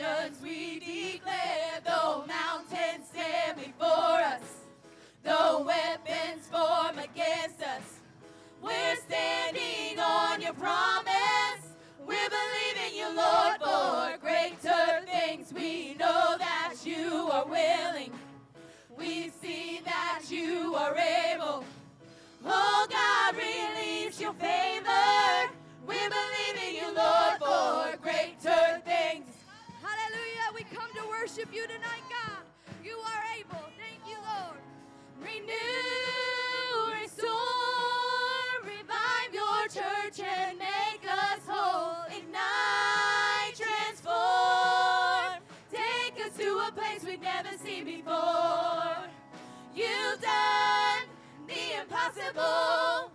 expectations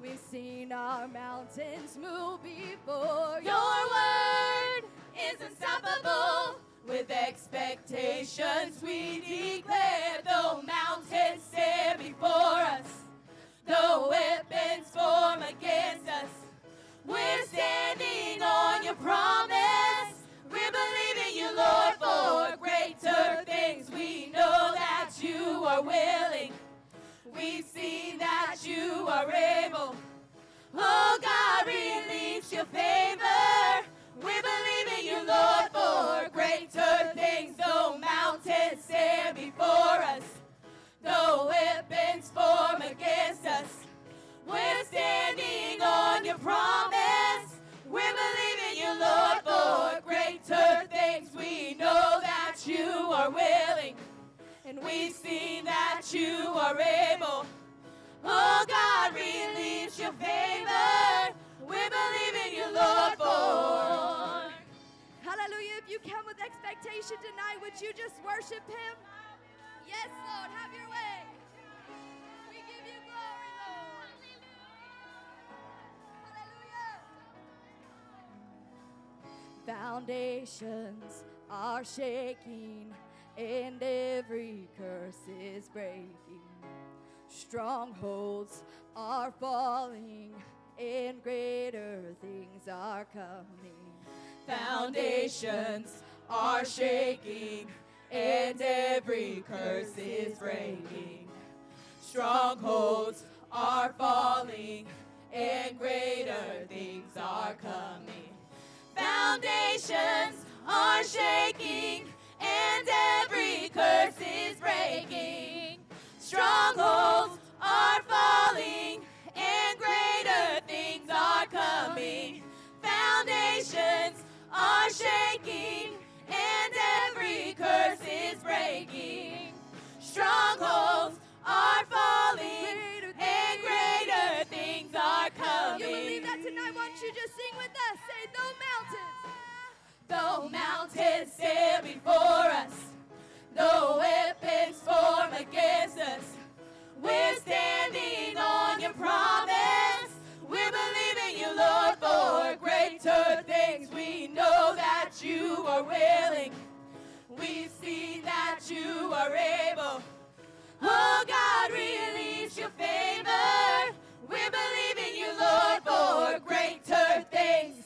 we've seen our mountains move before. Your word is unstoppable. With expectations we declare, though mountains stand before us, though weapons form against us, we're standing on your promise. We're believing you, Lord, for greater things. We know that you are willing. We see that you are able. Oh God, release your favor. We believe in you, Lord, for things. Though mountains stand before us, though weapons form against us, we're standing on your promise. We believe in you, Lord, for greater things. We know that you are willing, and we see that you are able. Oh God, release your favor. We believe in you, Lord, for. Expectation tonight, would you just worship Him? Yes, Lord. Have your way. We give you glory, Lord. Hallelujah. Foundations are shaking and every curse is breaking. Strongholds are falling and greater things are coming. Foundations are shaking and every curse is breaking. Strongholds are falling and greater things are coming. Foundations are shaking and every curse is breaking. Strongholds are falling and greater things are coming. Foundations are shaking Strongholds are falling and greater things are coming. You believe that tonight? Why don't you just sing with us? Say, though mountains. Though mountains stand before us, though weapons form against us, we're standing on your promise. We're believing you, Lord, for greater things. We know that you are willing. We see that you are able. Oh God, release your favor. We're believing you, Lord, for greater things.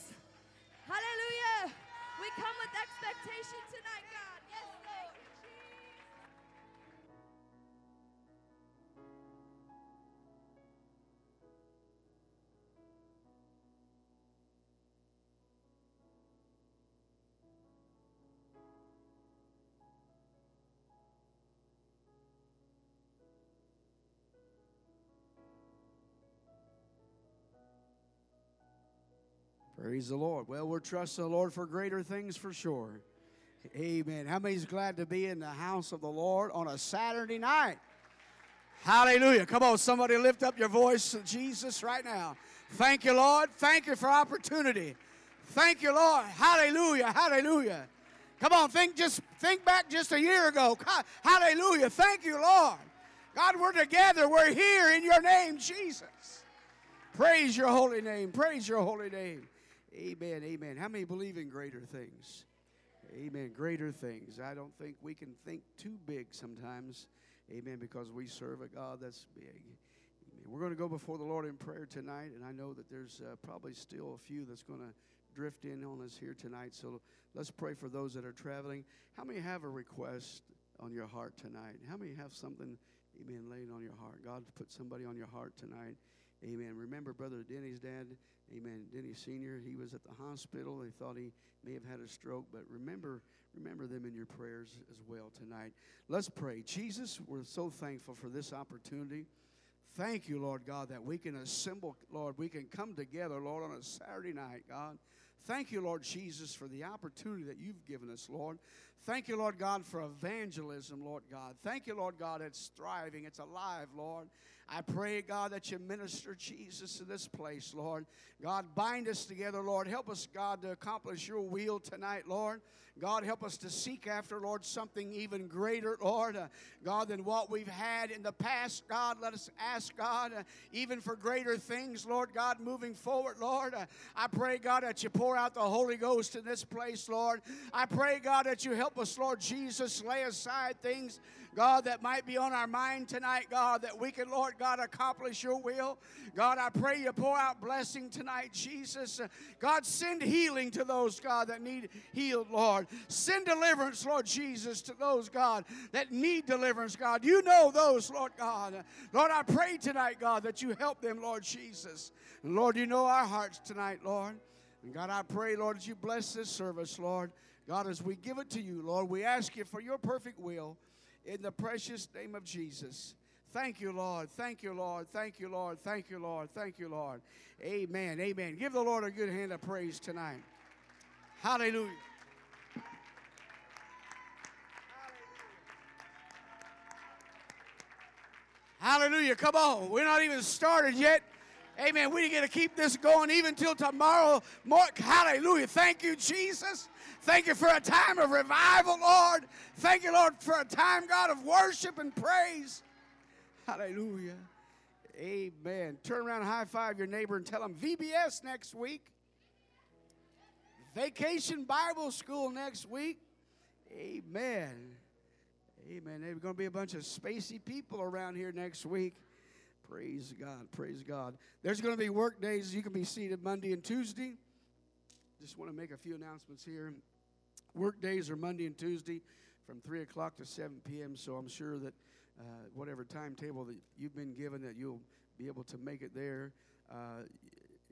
Praise the Lord. Well, we're trusting the Lord for greater things for sure. Amen. How many's glad to be in the house of the Lord on a Saturday night? Hallelujah. Come on, somebody lift up your voice to Jesus right now. Thank you, Lord. Thank you for opportunity. Thank you, Lord. Hallelujah. Hallelujah. Come on, think just think back just a year ago. Hallelujah. Thank you, Lord. God, we're together. We're here in your name, Jesus. Praise your holy name. Praise your holy name. Amen. Amen. How many believe in greater things? Amen. Greater things. I don't think we can think too big sometimes. Amen. Because we serve a God that's big. Amen. We're going to go before the Lord in prayer tonight, and I know that there's uh, probably still a few that's going to drift in on us here tonight. So let's pray for those that are traveling. How many have a request on your heart tonight? How many have something, amen, laying on your heart? God put somebody on your heart tonight. Amen. Remember Brother Denny's dad, amen, Denny Sr., he was at the hospital. They thought he may have had a stroke, but remember, remember them in your prayers as well tonight. Let's pray. Jesus, we're so thankful for this opportunity. Thank you, Lord God, that we can assemble, Lord, we can come together, Lord, on a Saturday night, God. Thank you, Lord Jesus, for the opportunity that you've given us, Lord. Thank you, Lord God, for evangelism, Lord God. Thank you, Lord God, it's thriving, it's alive, Lord. I pray, God, that you minister Jesus in this place, Lord. God, bind us together, Lord. Help us, God, to accomplish your will tonight, Lord. God, help us to seek after, Lord, something even greater, Lord, uh, God, than what we've had in the past. God, let us ask, God, uh, even for greater things, Lord God, moving forward, Lord. Uh, I pray, God, that you pour out the Holy Ghost in this place, Lord. I pray, God, that you help us, Lord Jesus, lay aside things God, that might be on our mind tonight, God, that we can, Lord God, accomplish your will. God, I pray you pour out blessing tonight, Jesus. God, send healing to those, God, that need healed, Lord. Send deliverance, Lord Jesus, to those, God, that need deliverance, God. You know those, Lord God. Lord, I pray tonight, God, that you help them, Lord Jesus. Lord, you know our hearts tonight, Lord. And God, I pray, Lord, that you bless this service, Lord. God, as we give it to you, Lord, we ask you for your perfect will in the precious name of Jesus. Thank you, Lord. Thank you, Lord. Thank you, Lord. Thank you, Lord. Thank you, Lord. Amen. Amen. Give the Lord a good hand of praise tonight. Hallelujah. Hallelujah. Come on. We're not even started yet. Amen. We got to keep this going even till tomorrow. Mark, hallelujah. Thank you, Jesus. Thank you for a time of revival, Lord. Thank you, Lord, for a time, God, of worship and praise. Hallelujah. Amen. Turn around high five your neighbor and tell them VBS next week. Vacation Bible School next week. Amen. Amen. There's going to be a bunch of spacey people around here next week. Praise God. Praise God. There's going to be work days. You can be seated Monday and Tuesday. Just want to make a few announcements here. Work days are Monday and Tuesday from 3 o'clock to 7 p.m., so I'm sure that uh, whatever timetable that you've been given, that you'll be able to make it there. Uh,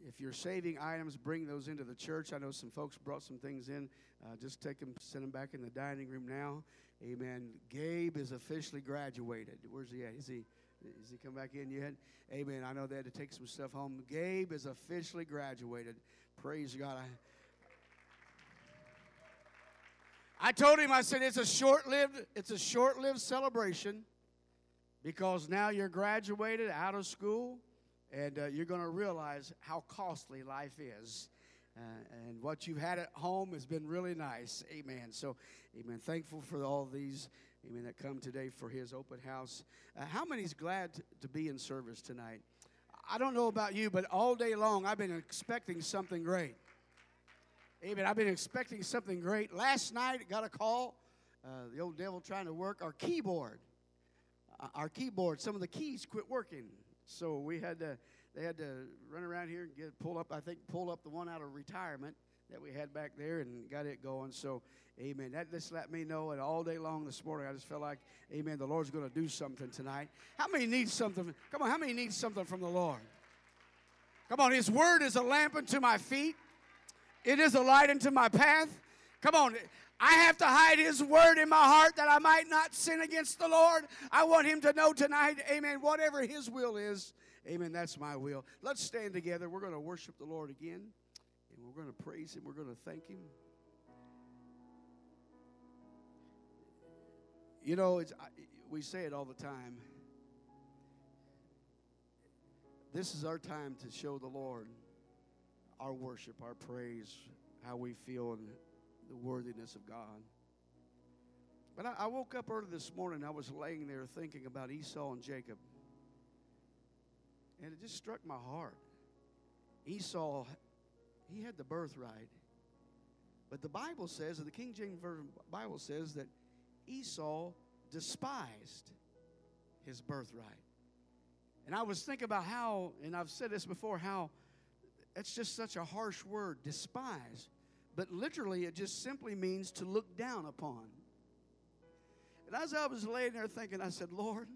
if you're saving items, bring those into the church. I know some folks brought some things in. Uh, just take them, send them back in the dining room now. Amen. Gabe is officially graduated. Where's he at? Is he? Has he come back in yet? Amen. I know they had to take some stuff home. Gabe is officially graduated. Praise God. I, I told him, I said, it's a short-lived, it's a short-lived celebration because now you're graduated out of school and uh, you're going to realize how costly life is. Uh, and what you've had at home has been really nice. Amen. So, amen. Thankful for all these amen, that come today for his open house. Uh, how many's glad to, be in service tonight? I don't know about you, but all day long I've been expecting something great. Amen. I've been expecting something great. Last night, got a call. Uh, the old devil trying to work our keyboard. Uh, our keyboard, some of the keys quit working. So we had to, they had to run around here and get pull up. I think pull up the one out of retirement that we had back there and got it going. So Amen. That just let me know and all day long this morning. I just felt like, Amen, the Lord's going to do something tonight. How many need something? Come on, how many need something from the Lord? Come on, His word is a lamp unto my feet. It is a light unto my path. Come on. I have to hide His word in my heart that I might not sin against the Lord. I want Him to know tonight, amen, whatever His will is, amen, that's my will. Let's stand together. We're going to worship the Lord again, and we're going to praise Him. We're going to thank Him. You know, it's, we say it all the time. This is our time to show the Lord our worship, our praise, how we feel, and the worthiness of God. But I, I woke up early this morning. I was laying there thinking about Esau and Jacob. And it just struck my heart. Esau, he had the birthright. But the Bible says, or the King James Version Bible says that Esau despised his birthright. And I was thinking about how, and I've said this before, how it's just such a harsh word, despise. But literally, it just simply means to look down upon. And as I was laying there thinking, I said, Lord,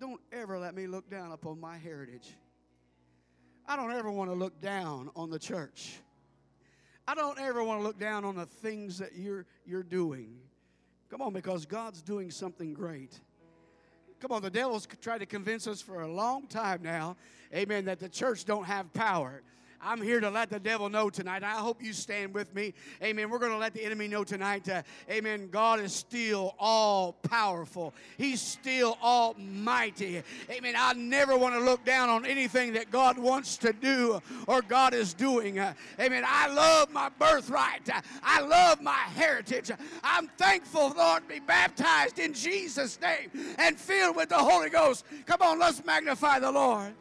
don't ever let me look down upon my heritage. I don't ever want to look down on the church. I don't ever want to look down on the things that you're, you're doing. Come on, because God's doing something great. Come on, the devil's tried to convince us for a long time now, amen, that the church don't have power. I'm here to let the devil know tonight. I hope you stand with me. Amen. We're going to let the enemy know tonight. Uh, amen. God is still all powerful, He's still almighty. Amen. I never want to look down on anything that God wants to do or God is doing. Uh, amen. I love my birthright, I love my heritage. I'm thankful, Lord, to be baptized in Jesus' name and filled with the Holy Ghost. Come on, let's magnify the Lord.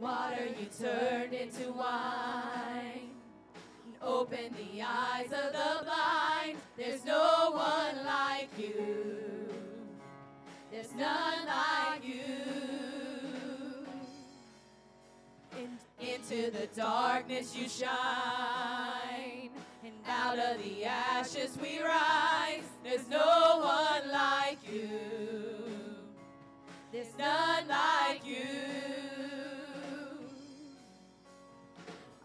Water you turned into wine. Open the eyes of the blind. There's no one like you. There's none like you. In, into the darkness you shine. And out of the ashes we rise. There's no one like you. There's none like you.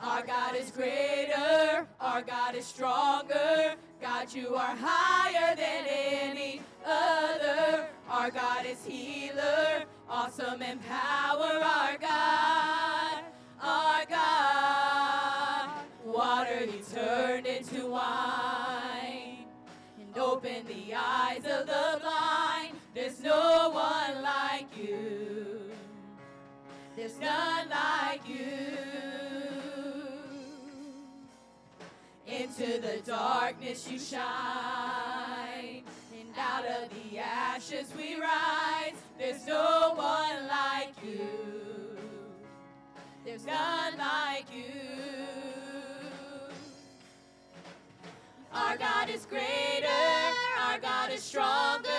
Our God is greater, our God is stronger. God, you are higher than any other. Our God is healer, awesome in power. Our God, our God. Water you turned into wine and opened the eyes of the blind. There's no one like you. There's none like you. Into the darkness you shine, and out of the ashes we rise. There's no one like you. There's none like you. Our God is greater, our God is stronger.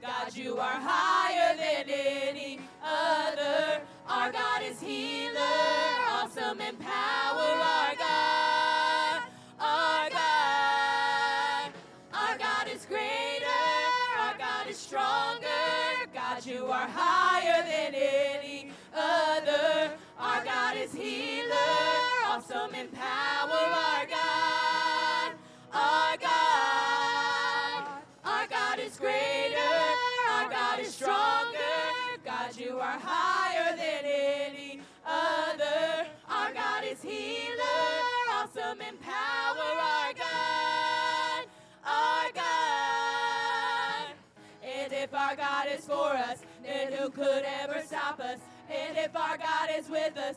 God, you are higher than any other. Our God is healer, awesome in God is healer, awesome in power. Our God, our God, our God is greater. Our God is stronger. God, you are higher than any other. Our God is healer, awesome in power. Our God, our God. And if our God is for us, then who could ever stop us? And if our God is with us,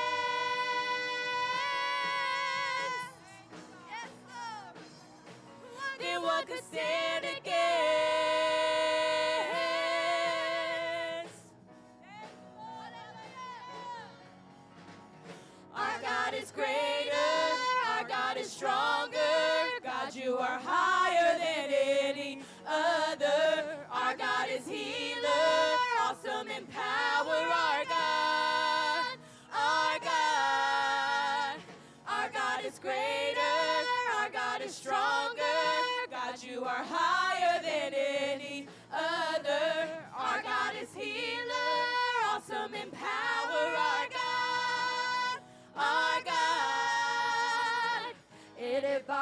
What could stand against? Our God is greater, our God is stronger.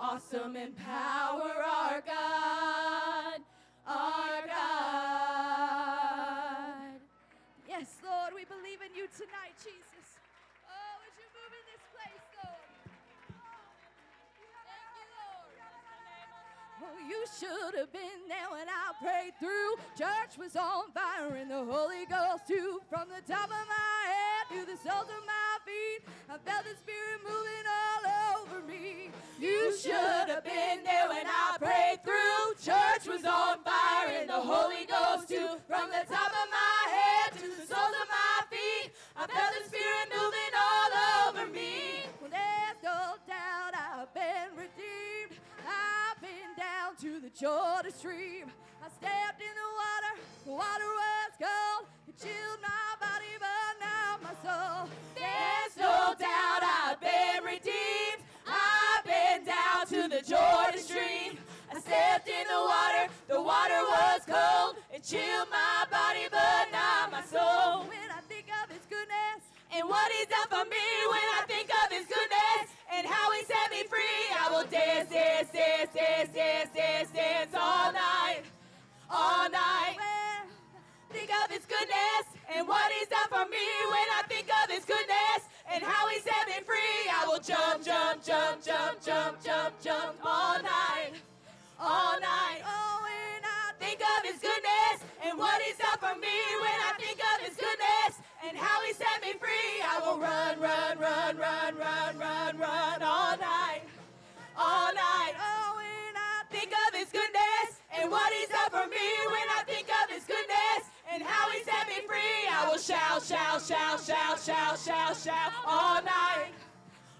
awesome in power. Our God, our God. Yes, Lord, we believe in you tonight, Jesus. Oh, would you move in this place, Lord? Thank you, Lord. Oh, you should have been there when I prayed through. Church was on fire and the Holy Ghost too. From the top of my head to the soles of my feet, I felt the Spirit moving all over me. You should have been there when I prayed through. Church was on fire and the Holy Ghost too. From the top of my head to the soles of my feet, I felt the Spirit moving all over me. Well, there's no doubt I've been redeemed. I've been down to the Jordan stream. I stepped in the water, the water was cold. It chilled my body, but not my soul. There's no doubt I've been redeemed. The Jordan stream. I stepped in the water, the water was cold. It chilled my body, but not my soul. When I think of His goodness, And what he's done for me when I think of his goodness and how he set me free, I will dance, dance, dance, dance, dance, dance, dance all night, all night. when Think of his goodness and what he's done for me when I think of his goodness and how he set me free. I will jump, jump, jump, jump, jump, jump, jump all night, all night. oh, when I Think of his goodness and what he's done for me when I think of his goodness and how he set me free. I will run, run, run, run, run, run, run all night, all night. oh, when I Think of his goodness and what he's done for me when I think how he set me free. I will shout, shout, shout, shout, shout, shout, shout all night,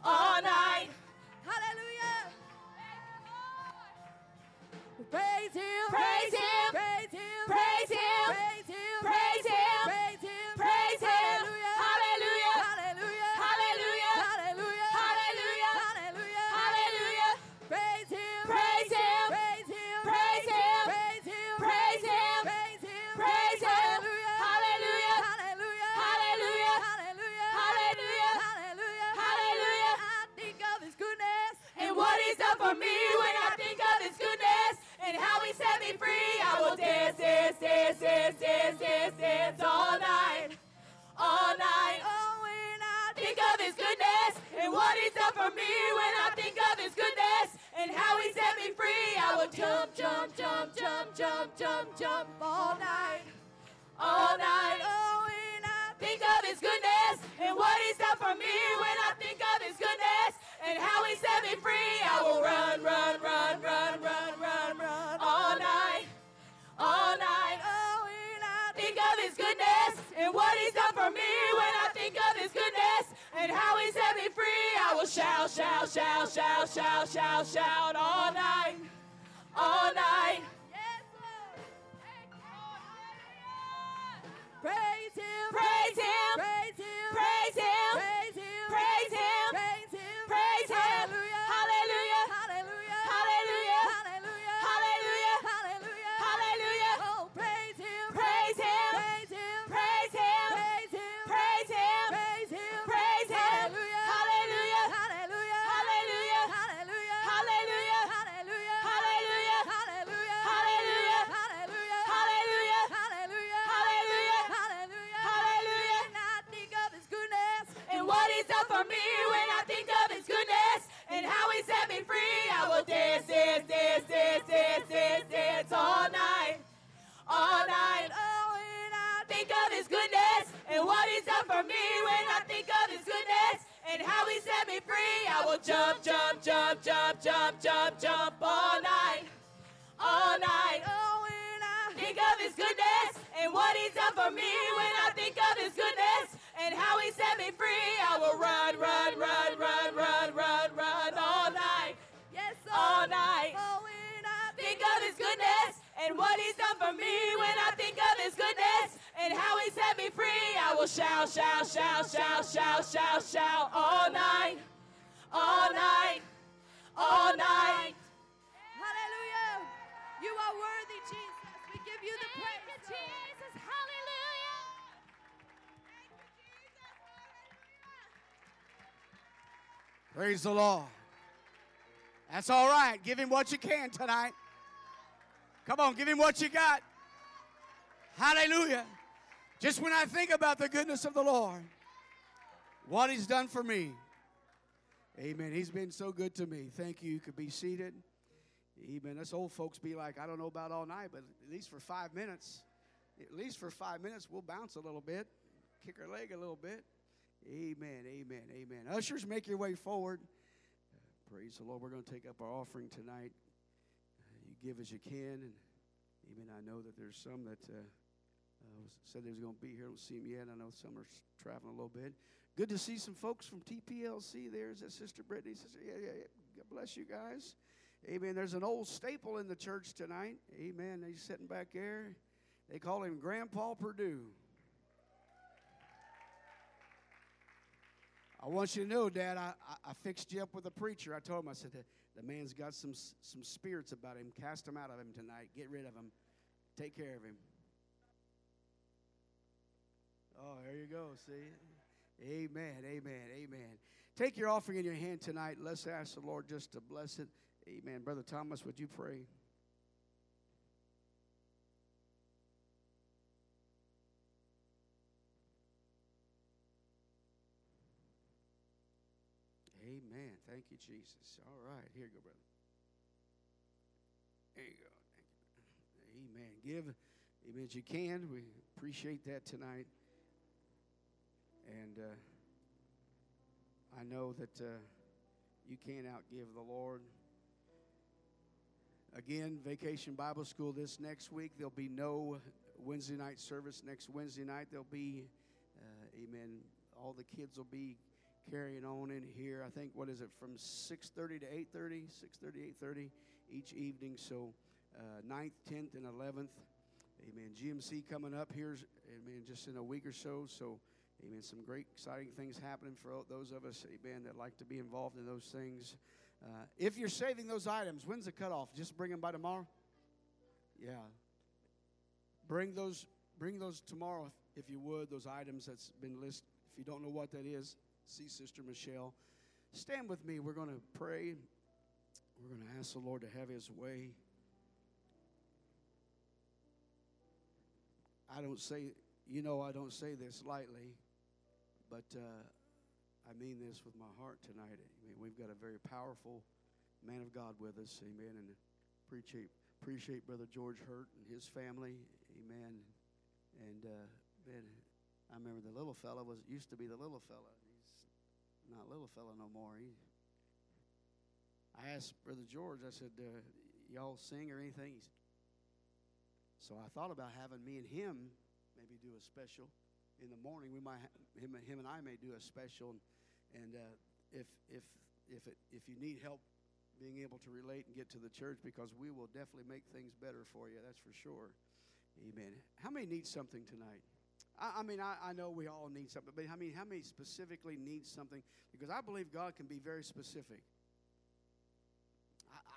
all night. Hallelujah. Praise Him. Praise Him. Praise Him. Praise Him. Praise Him. Jump, jump, Praise the Lord. That's all right. Give him what you can tonight. Come on, give him what you got. Hallelujah. Just when I think about the goodness of the Lord, what he's done for me. Amen. He's been so good to me. Thank you. You could be seated. Amen. Us old folks be like, I don't know about all night, but at least for five minutes, at least for five minutes, we'll bounce a little bit, kick our leg a little bit. Amen. Amen. Amen. Ushers, make your way forward. Praise the Lord. We're going to take up our offering tonight. You give as you can. And even I know that there's some that uh, uh, said they was going to be here. Don't see them yet. I know some are traveling a little bit. Good to see some folks from TPLC. There's that Sister Brittany. Sister, yeah, yeah, yeah. God bless you guys. Amen. There's an old staple in the church tonight. Amen. He's sitting back there. They call him Grandpa Purdue. I want you to know, Dad, I, I, fixed you up with a preacher. I told him, I said, the, the man's got some, some spirits about him. Cast them out of him tonight. Get rid of him. Take care of him. Oh, there you go. See? Amen, amen, amen. Take your offering in your hand tonight. Let's ask the Lord just to bless it. Amen. Brother Thomas, would you pray? Thank you, Jesus. All right. Here you go, brother. There you go. Thank you. Amen. Give, amen, as you can. We appreciate that tonight. And uh, I know that uh, you can't outgive the Lord. Again, Vacation Bible School this next week. There'll be no Wednesday night service next Wednesday night. There'll be, uh, amen, all the kids will be carrying on in here. I think, what is it, from 6.30 to 8.30? 6.30, 8.30 each evening. So uh, 9th, 10th, and 11th. Amen. GMC coming up here, amen, just in a week or so. So, amen, some great, exciting things happening for those of us, amen, that like to be involved in those things. Uh, if you're saving those items, when's the cutoff? Just bring them by tomorrow? Yeah. Bring those, bring those tomorrow, if you would, those items that's been listed. If you don't know what that is, see Sister Michelle. Stand with me. We're going to pray. We're going to ask the Lord to have His way. I don't say, you know, I don't say this lightly, but uh, I mean this with my heart tonight. I mean, we've got a very powerful man of God with us, amen, and appreciate appreciate Brother George Hurt and his family, amen. And uh, man, I remember the little fella was used to be the little fella. Not little fella no more. He, I asked Brother George, I said, uh, "Y'all sing or anything?" He said, so I thought about having me and him maybe do a special in the morning. We might him him and I may do a special, and, and uh, if if if it if you need help being able to relate and get to the church, because we will definitely make things better for you. That's for sure. Amen. How many need something tonight? I, I mean, I, I know we all need something, but I mean, how many specifically need something? Because I believe God can be very specific.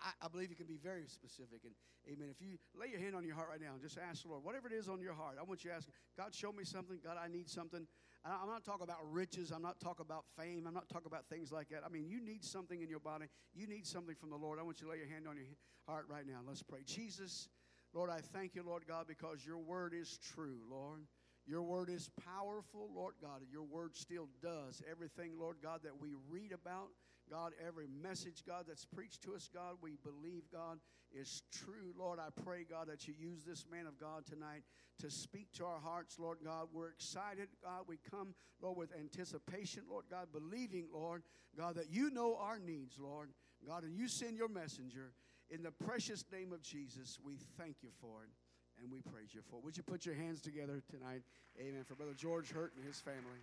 I, I- believe He can be very specific. And amen. If you lay your hand on your heart right now and just ask the Lord, whatever it is on your heart, I want you to ask God, show me something. God, I need something. I'm not talking about riches. I'm not talking about fame. I'm not talking about things like that. I mean, you need something in your body. You need something from the Lord. I want you to lay your hand on your heart right now. Let's pray. Jesus, Lord, I thank you, Lord God, because your word is true, Lord. Your word is powerful, Lord God. Your word still does everything, Lord God, that we read about. God, every message, God, that's preached to us, God, we believe, God, is true. Lord, I pray, God, that you use this man of God tonight to speak to our hearts, Lord God. We're excited, God. We come, Lord, with anticipation, Lord God, believing, Lord, God, that you know our needs, Lord. God, and you send your messenger. In the precious name of Jesus, we thank you for it and we praise you for it. Would you put your hands together tonight? Amen. For Brother George Hurt and his family.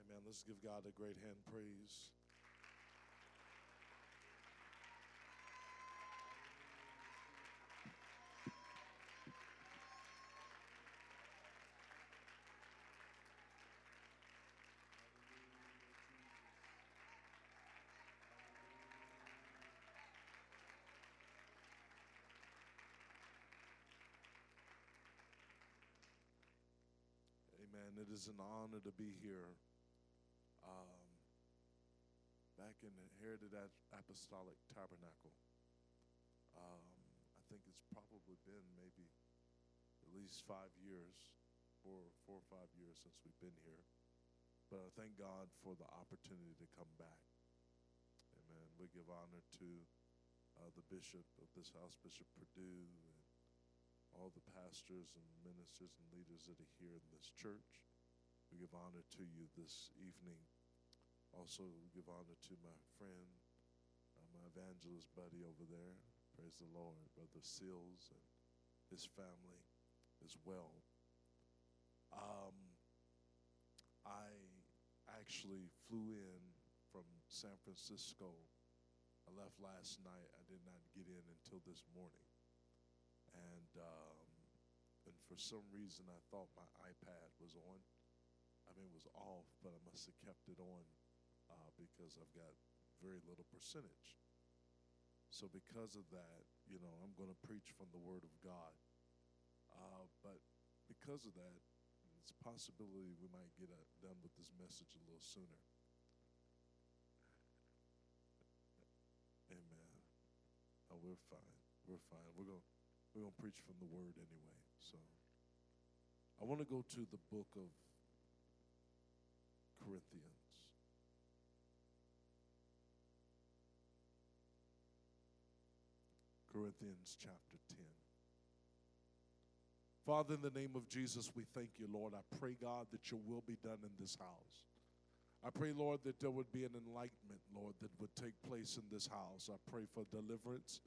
Amen. Let's give God a great hand praise. Amen. It is an honor to be here. Um, back in the Heritage Apostolic Tabernacle. Um, I think it's probably been maybe at least five years, four, four or five years since we've been here. But I thank God for the opportunity to come back. Amen. We give honor to uh, the bishop of this house, Bishop Purdue, and all the pastors and ministers and leaders that are here in this church. We give honor to you this evening. Also, we give honor to my friend, uh, my evangelist buddy over there. Praise the Lord, Brother Seals and his family as well. Um, I actually flew in from San Francisco. I left last night. I did not get in until this morning and um, and for some reason I thought my iPad was on. I mean, it was off, but I must have kept it on uh, because I've got very little percentage. So because of that, you know, I'm going to preach from the Word of God. Uh, but because of that, it's a possibility we might get a, done with this message a little sooner. Amen. Oh, we're fine. We're fine. We're going. We're going to preach from the word anyway. So I want to go to the book of Corinthians. Corinthians chapter 10. Father, in the name of Jesus, we thank you, Lord. I pray, God, that your will be done in this house. I pray, Lord, that there would be an enlightenment, Lord, that would take place in this house. I pray for deliverance.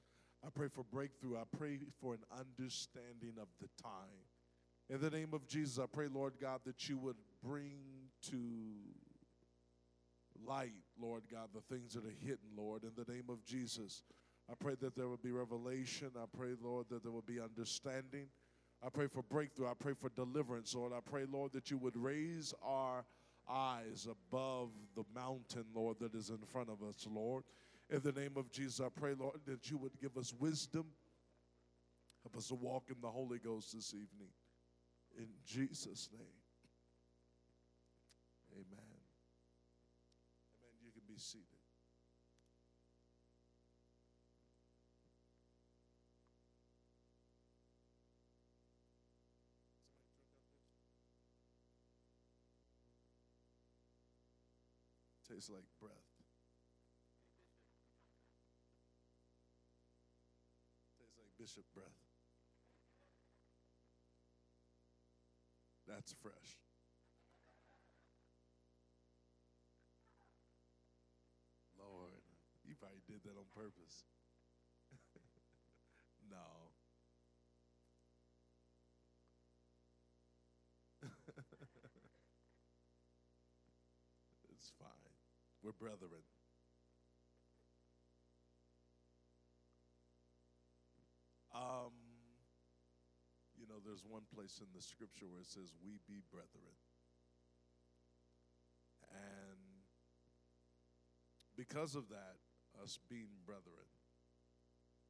I pray for breakthrough. I pray for an understanding of the time. In the name of Jesus, I pray, Lord God, that you would bring to light, Lord God, the things that are hidden, Lord. In the name of Jesus, I pray that there would be revelation. I pray, Lord, that there would be understanding. I pray for breakthrough. I pray for deliverance, Lord. I pray, Lord, that you would raise our eyes above the mountain, Lord, that is in front of us, Lord. In the name of Jesus, I pray, Lord, that you would give us wisdom. Help us to walk in the Holy Ghost this evening. In Jesus' name. Amen. Amen. You can be seated. Tastes like breath. Bishop breath. That's fresh. Lord, you probably did that on purpose. no. it's fine. We're brethren. There's one place in the scripture where it says, We be brethren. And because of that, us being brethren,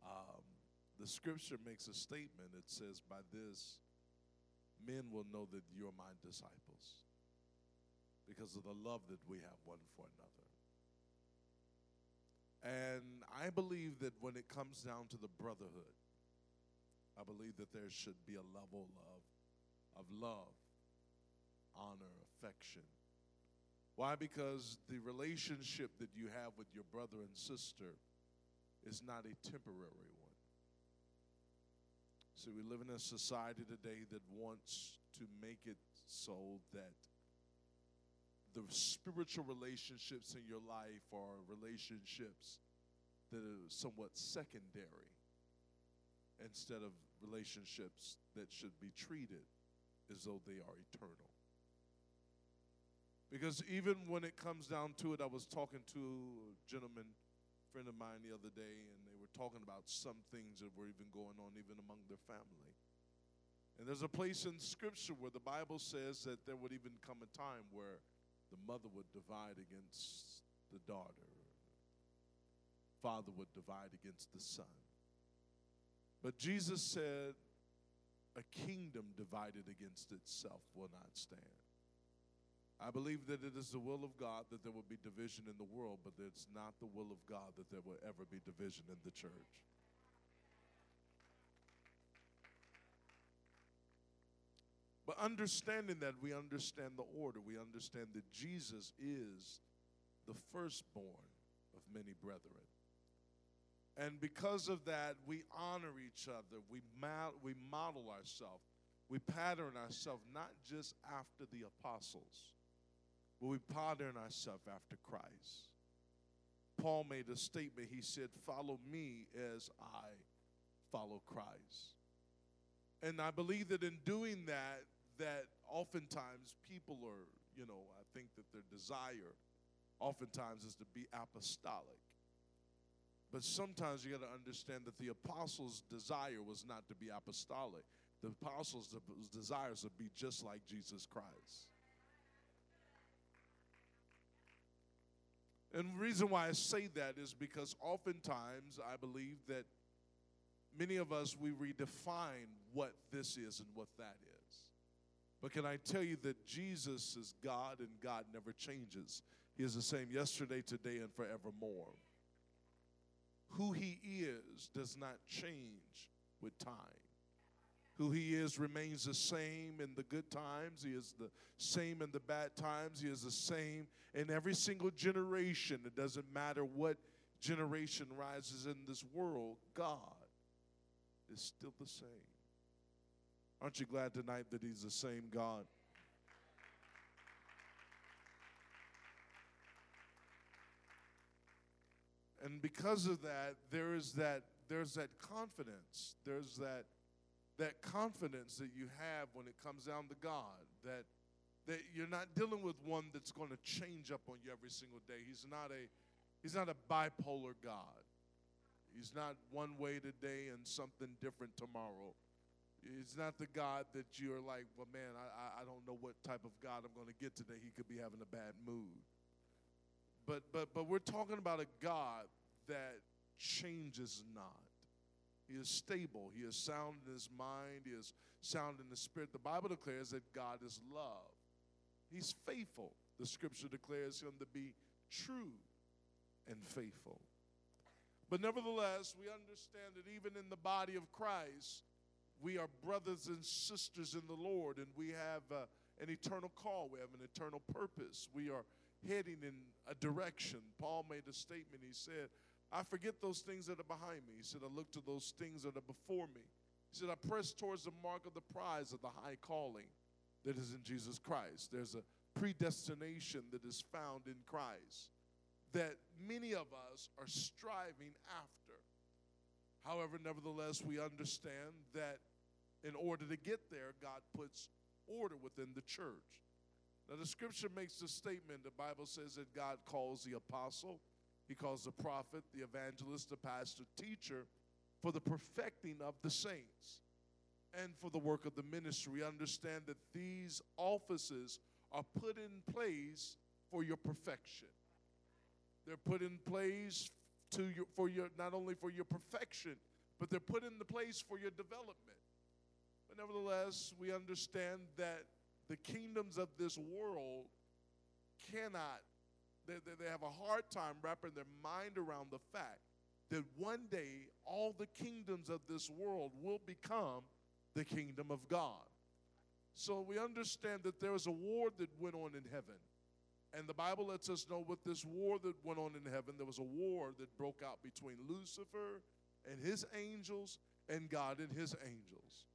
um, the scripture makes a statement. It says, By this, men will know that you're my disciples because of the love that we have one for another. And I believe that when it comes down to the brotherhood, I believe that there should be a level of, of love, honor, affection. Why? Because the relationship that you have with your brother and sister is not a temporary one. See, we live in a society today that wants to make it so that the spiritual relationships in your life are relationships that are somewhat secondary instead of relationships that should be treated as though they are eternal. Because even when it comes down to it, I was talking to a gentleman, friend of mine, the other day, and they were talking about some things that were even going on even among their family. And there's a place in Scripture where the Bible says that there would even come a time where the mother would divide against the daughter, father would divide against the son. But Jesus said, a kingdom divided against itself will not stand. I believe that it is the will of God that there will be division in the world, but it's not the will of God that there will ever be division in the church. But understanding that, we understand the order. We understand that Jesus is the firstborn of many brethren. And because of that, we honor each other. We, we model ourselves. We pattern ourselves not just after the apostles, but we pattern ourselves after Christ. Paul made a statement. He said, Follow me as I follow Christ. And I believe that in doing that, that oftentimes people are, you know, I think that their desire oftentimes is to be apostolic. But sometimes you got to understand that the apostles' desire was not to be apostolic. The apostles' desire desires to be just like Jesus Christ. And the reason why I say that is because oftentimes I believe that many of us we redefine what this is and what that is. But can I tell you that Jesus is God and God never changes? He is the same yesterday, today, and forevermore. Who He is does not change with time. Who He is remains the same in the good times, He is the same in the bad times, He is the same in every single generation. It doesn't matter what generation rises in this world, God is still the same. Aren't you glad tonight that He's the same God? And because of that, there is that there's that confidence. There's that that confidence that you have when it comes down to God. That that you're not dealing with one that's going to change up on you every single day. He's not a he's not a bipolar God. He's not one way today and something different tomorrow. It's not the God that you're like, well, man, I, I don't know what type of God I'm going to get today. He could be having a bad mood. But, but, but we're talking about a God that changes not. He is stable. He is sound in his mind. He is sound in the spirit. The Bible declares that God is love. He's faithful. The scripture declares him to be true and faithful. But nevertheless, we understand that even in the body of Christ, we are brothers and sisters in the Lord, and we have uh, an eternal call. We have an eternal purpose. We are heading in a direction. Paul made a statement. He said, I forget those things that are behind me. He said, I look to those things that are before me. He said, I press towards the mark of the prize of the high calling that is in Jesus Christ. There's a predestination that is found in Christ that many of us are striving after. However, nevertheless, we understand that in order to get there, God puts order within the church. Now, the scripture makes the statement the Bible says that God calls the apostle, he calls the prophet, the evangelist, the pastor, teacher for the perfecting of the saints and for the work of the ministry. Understand that these offices are put in place for your perfection. They're put in place to your, for your not only for your perfection, but they're put in the place for your development. But nevertheless, we understand that the kingdoms of this world cannot they, they, they have a hard time wrapping their mind around the fact that one day all the kingdoms of this world will become the kingdom of God. So we understand that there was a war that went on in heaven. And the Bible lets us know with this war that went on in heaven, there was a war that broke out between Lucifer and his angels and God and his angels.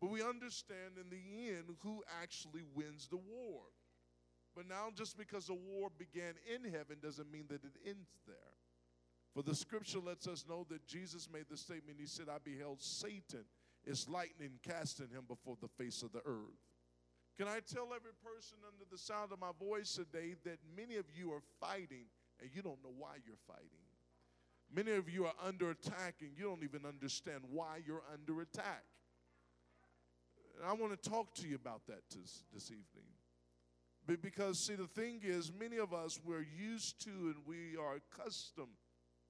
But we understand in the end who actually wins the war. But now, just because the war began in heaven doesn't mean that it ends there. For the scripture lets us know that Jesus made the statement He said, I beheld Satan as lightning casting him before the face of the earth. Can I tell every person under the sound of my voice today that many of you are fighting and you don't know why you're fighting? Many of you are under attack and you don't even understand why you're under attack. And I want to talk to you about that this, this evening. Because, see, the thing is, many of us, we're used to and we are accustomed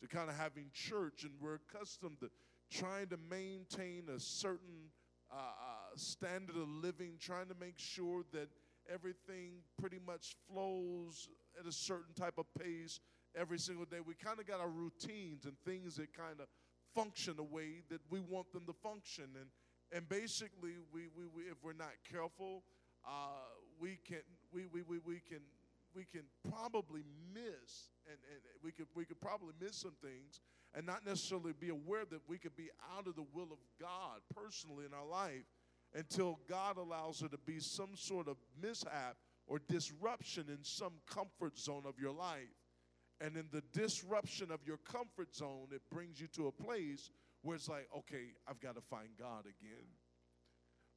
to kind of having church, and we're accustomed to trying to maintain a certain uh, uh, standard of living, trying to make sure that everything pretty much flows at a certain type of pace every single day. We kind of got our routines and things that kind of function the way that we want them to function. And, and basically, we, we, we if we're not careful, uh, we can we, we, we, we can we can probably miss and, and we could we could probably miss some things and not necessarily be aware that we could be out of the will of God personally in our life until God allows there to be some sort of mishap or disruption in some comfort zone of your life. And in the disruption of your comfort zone, it brings you to a place where it's like, okay, I've got to find God again.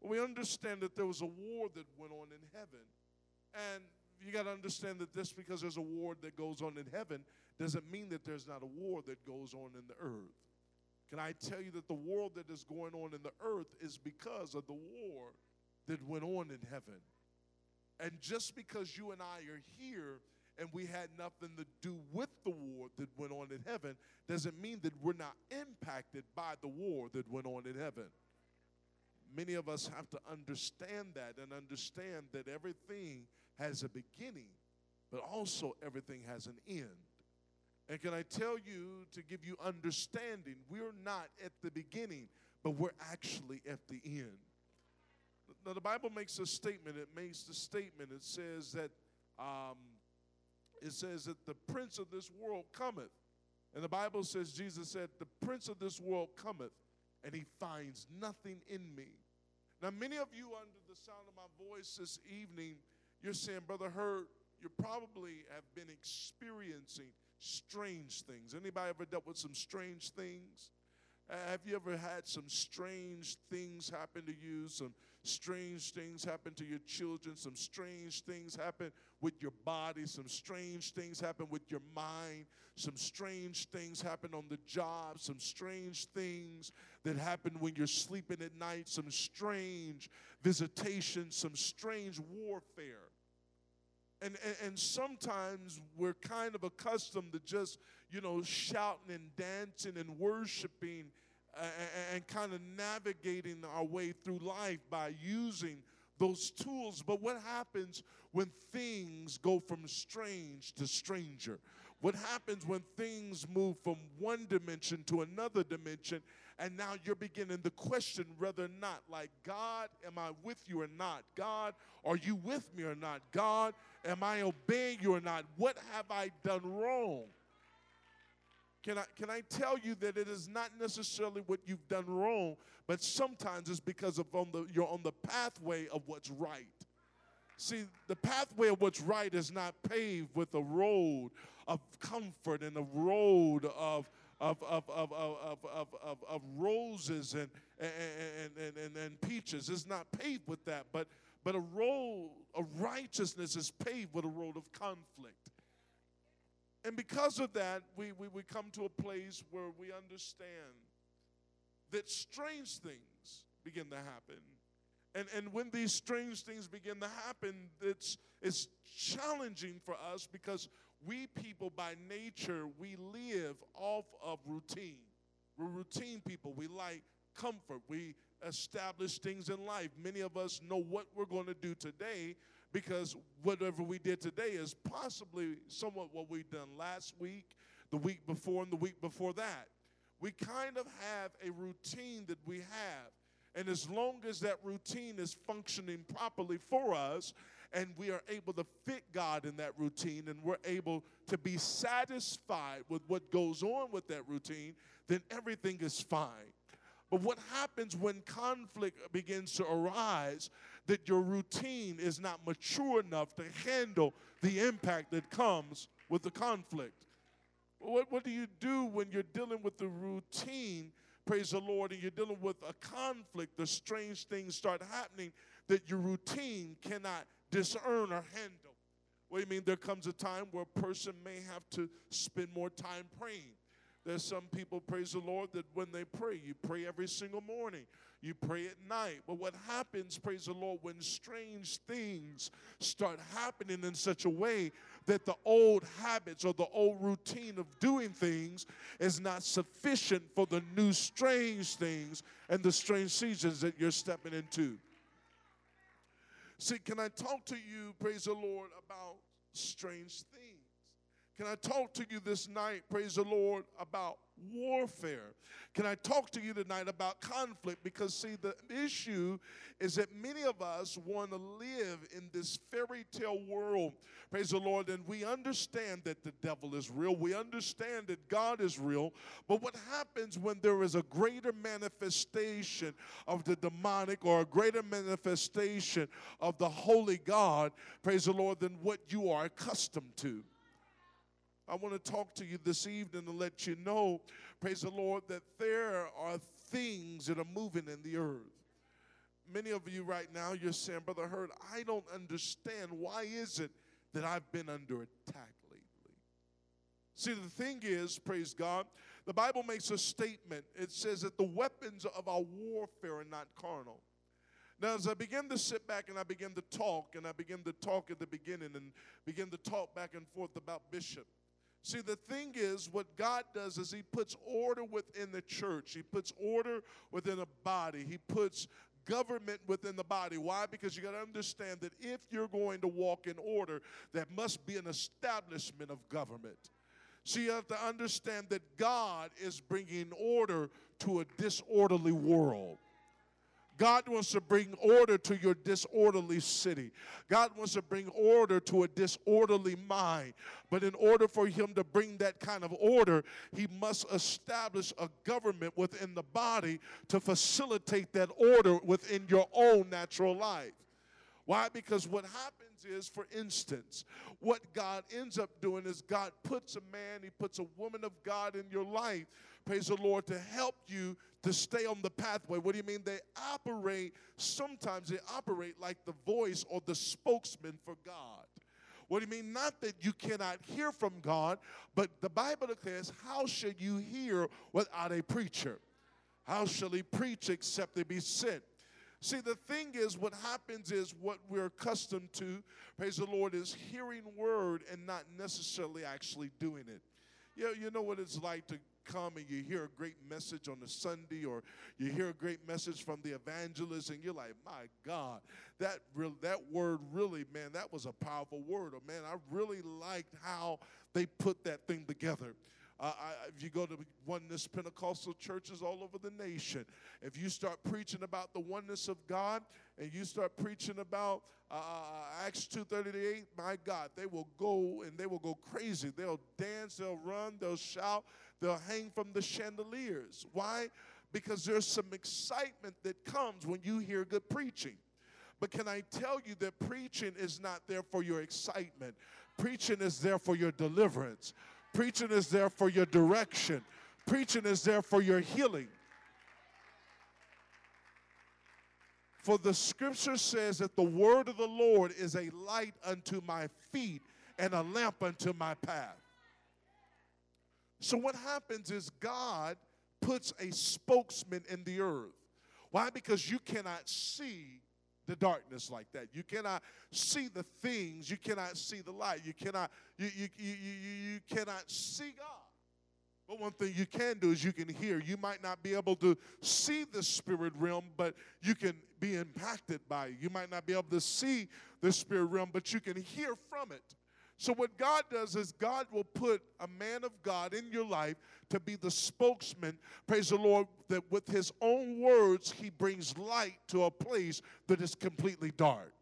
We understand that there was a war that went on in heaven. And you got to understand that just because there's a war that goes on in heaven doesn't mean that there's not a war that goes on in the earth. Can I tell you that the war that is going on in the earth is because of the war that went on in heaven? And just because you and I are here and we had nothing to do with the war that went on in heaven doesn't mean that we're not impacted by the war that went on in heaven. Many of us have to understand that and understand that everything has a beginning, but also everything has an end. And can I tell you to give you understanding, we're not at the beginning, but we're actually at the end. Now, the Bible makes a statement. It makes the statement. It says that um, it says that the prince of this world cometh. And the Bible says, Jesus said, The prince of this world cometh, and he finds nothing in me. Now, many of you, under the sound of my voice this evening, you're saying, Brother Hurt, you probably have been experiencing strange things. Anybody ever dealt with some strange things? Uh, have you ever had some strange things happen to you? Some strange things happen to your children? Some strange things happen with your body? Some strange things happen with your mind? Some strange things happen on the job? Some strange things that happen when you're sleeping at night? Some strange visitations? Some strange warfare? And, and, and, sometimes we're kind of accustomed to just, you know, shouting and dancing and worshiping uh, and, and kind of navigating our way through life by using those tools. But what happens when things go from strange to stranger? What happens when things move from one dimension to another dimension and now you're beginning to question whether or not, like, God, am I with you or not? God, are you with me or not? God, am I obeying you or not? What have I done wrong? Can I, can I tell you that it is not necessarily what you've done wrong, but sometimes it's because of on the, you're on the pathway of what's right. See, the pathway of what's right is not paved with a road of comfort and a road of, of, of, of, of, of, of, roses and, and, and, and, and peaches. It's not paved with that, but, but a road of righteousness is paved with a road of conflict. And because of that, we, we, we come to a place where we understand that strange things begin to happen. And, and when these strange things begin to happen, it's, it's challenging for us because we people by nature, we live off of routine. We're routine people. We like comfort. We establish things in life. Many of us know what we're going to do today because whatever we did today is possibly somewhat what we've done last week, the week before, and the week before that. We kind of have a routine that we have. And as long as that routine is functioning properly for us, and we are able to fit God in that routine, and we're able to be satisfied with what goes on with that routine, then everything is fine. But what happens when conflict begins to arise that your routine is not mature enough to handle the impact that comes with the conflict? What, what do you do when you're dealing with the routine, praise the Lord, and you're dealing with a conflict? The strange things start happening that your routine cannot discern or handle. What do you mean? There comes a time where a person may have to spend more time praying. There's some people, praise the Lord, that when they pray, you pray every single morning. You pray at night. But what happens, praise the Lord, when strange things start happening in such a way that the old habits or the old routine of doing things is not sufficient for the new strange things and the strange seasons that you're stepping into. See, can I talk to you, praise the Lord, about strange things? Can I talk to you this night, praise the Lord, about warfare? Can I talk to you tonight about conflict? Because, see, the issue is that many of us want to live in this fairy tale world, praise the Lord, and we understand that the devil is real. We understand that God is real. But what happens when there is a greater manifestation of the demonic or a greater manifestation of the holy God, praise the Lord, than what you are accustomed to? I want to talk to you this evening to let you know, praise the Lord, that there are things that are moving in the earth. Many of you right now, you're saying, Brother Hurd, I don't understand. Why is it that I've been under attack lately? See, the thing is, praise God, the Bible makes a statement. It says that the weapons of our warfare are not carnal. Now, as I begin to sit back and I begin to talk, and I begin to talk at the beginning and begin to talk back and forth about Bishop, See, the thing is, what God does is He puts order within the church, He puts order within a body, He puts government within the body. Why? Because you got to understand that if you're going to walk in order, there must be an establishment of government. So you have to understand that God is bringing order to a disorderly world. God wants to bring order to your disorderly city. God wants to bring order to a disorderly mind. But in order for Him to bring that kind of order, He must establish a government within the body to facilitate that order within your own natural life. Why? Because what happens is, for instance, what God ends up doing is God puts a man, He puts a woman of God in your life praise the Lord, to help you to stay on the pathway. What do you mean? They operate, sometimes they operate like the voice or the spokesman for God. What do you mean? Not that you cannot hear from God, but the Bible declares, How should you hear without a preacher? How shall he preach except they be sent? See, the thing is, what happens is what we're accustomed to, praise the Lord, is hearing word and not necessarily actually doing it. You know, you know what it's like to come and you hear a great message on a Sunday or you hear a great message from the evangelist and you're like, my God, that real that word really, man, that was a powerful word. Or man, I really liked how they put that thing together. Uh, I, if you go to oneness Pentecostal churches all over the nation, if you start preaching about the oneness of God and you start preaching about uh, uh Acts 2:38, my God, they will go and they will go crazy. They'll dance, they'll run, they'll shout, they'll hang from the chandeliers. Why? Because there's some excitement that comes when you hear good preaching. But can I tell you that preaching is not there for your excitement? Preaching is there for your deliverance. Preaching is there for your direction. Preaching is there for your healing. For the scripture says that the word of the Lord is a light unto my feet and a lamp unto my path. So, what happens is God puts a spokesman in the earth. Why? Because you cannot see the darkness like that. You cannot see the things. You cannot see the light. You cannot, you, you, you, you, you cannot see God. But one thing you can do is you can hear. You might not be able to see the spirit realm, but you can be impacted by it. You might not be able to see the spirit realm, but you can hear from it. So, what God does is God will put a man of God in your life to be the spokesman, praise the Lord, that with his own words, he brings light to a place that is completely dark.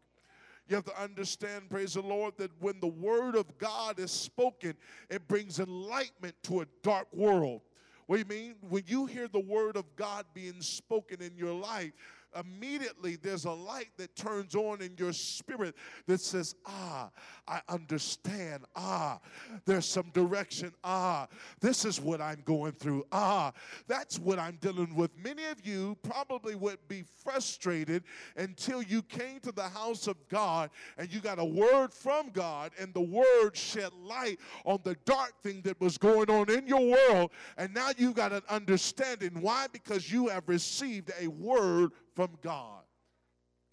You have to understand, praise the Lord, that when the word of God is spoken, it brings enlightenment to a dark world. What do you mean? When you hear the word of God being spoken in your life, immediately there's a light that turns on in your spirit that says, Ah, I understand. Ah, there's some direction. Ah, this is what I'm going through. Ah, that's what I'm dealing with. Many of you probably would be frustrated until you came to the house of God and you got a word from God, and the word shed light on the dark thing that was going on in your world. And now you've got an understanding. Why? Because you have received a word from God.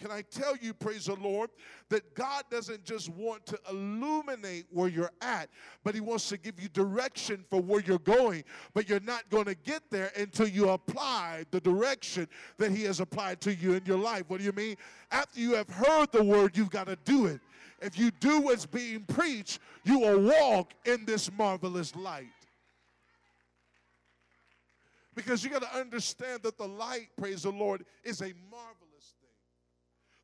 Can I tell you, praise the Lord, that God doesn't just want to illuminate where you're at, but He wants to give you direction for where you're going. But you're not going to get there until you apply the direction that He has applied to you in your life. What do you mean? After you have heard the word, you've got to do it. If you do what's being preached, you will walk in this marvelous light. Because you got to understand that the light, praise the Lord, is a marvelous thing.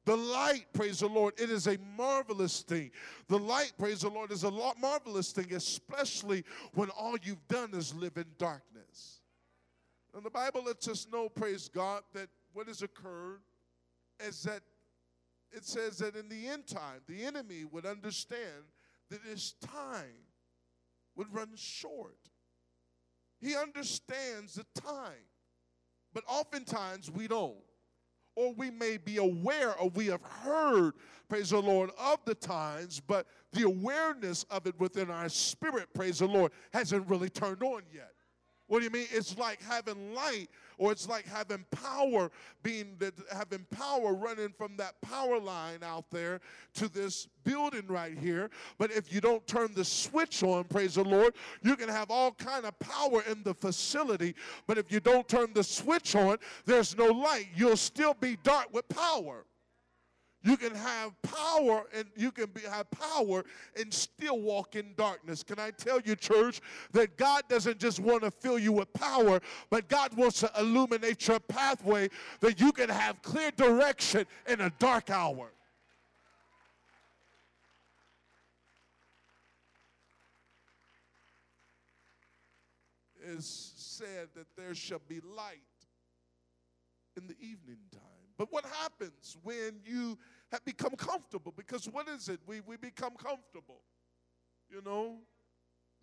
The light, praise the Lord, it is a marvelous thing. The light, praise the Lord, is a marvelous thing, especially when all you've done is live in darkness. And the Bible lets us know, praise God, that what has occurred is that it says that in the end time, the enemy would understand that his time would run short. He understands the time. But oftentimes we don't. Or we may be aware or we have heard, praise the Lord, of the times, but the awareness of it within our spirit, praise the Lord, hasn't really turned on yet. What do you mean? It's like having light or it's like having power being having power running from that power line out there to this building right here. But if you don't turn the switch on, praise the Lord, you can have all kind of power in the facility. But if you don't turn the switch on, there's no light. You'll still be dark with power. You can have power and you can be, have power and still walk in darkness. Can I tell you, church, that God doesn't just want to fill you with power, but God wants to illuminate your pathway that you can have clear direction in a dark hour. It's said that there shall be light in the evening time. But what happens when you have become comfortable? Because what is it? We, we become comfortable. You know?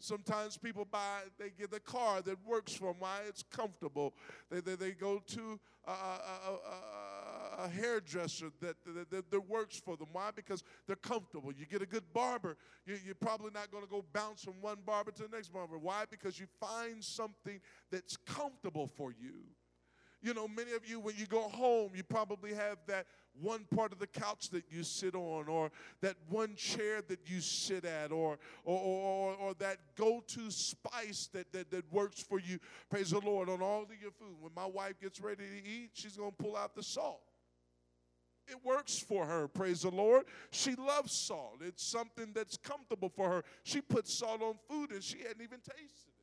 Sometimes people buy, they get a car that works for them. Why? It's comfortable. They, they, they go to a, a, a, a hairdresser that, that, that, that, works for them. Why? Because they're comfortable. You get a good barber, you, you're probably not going to go bounce from one barber to the next barber. Why? Because you find something that's comfortable for you. You know, many of you, when you go home, you probably have that one part of the couch that you sit on, or that one chair that you sit at, or, or, or, or that go to spice that, that, that works for you, praise the Lord, on all of your food. When my wife gets ready to eat, she's going to pull out the salt. It works for her, praise the Lord. She loves salt. It's something that's comfortable for her. She puts salt on food and she hadn't even tasted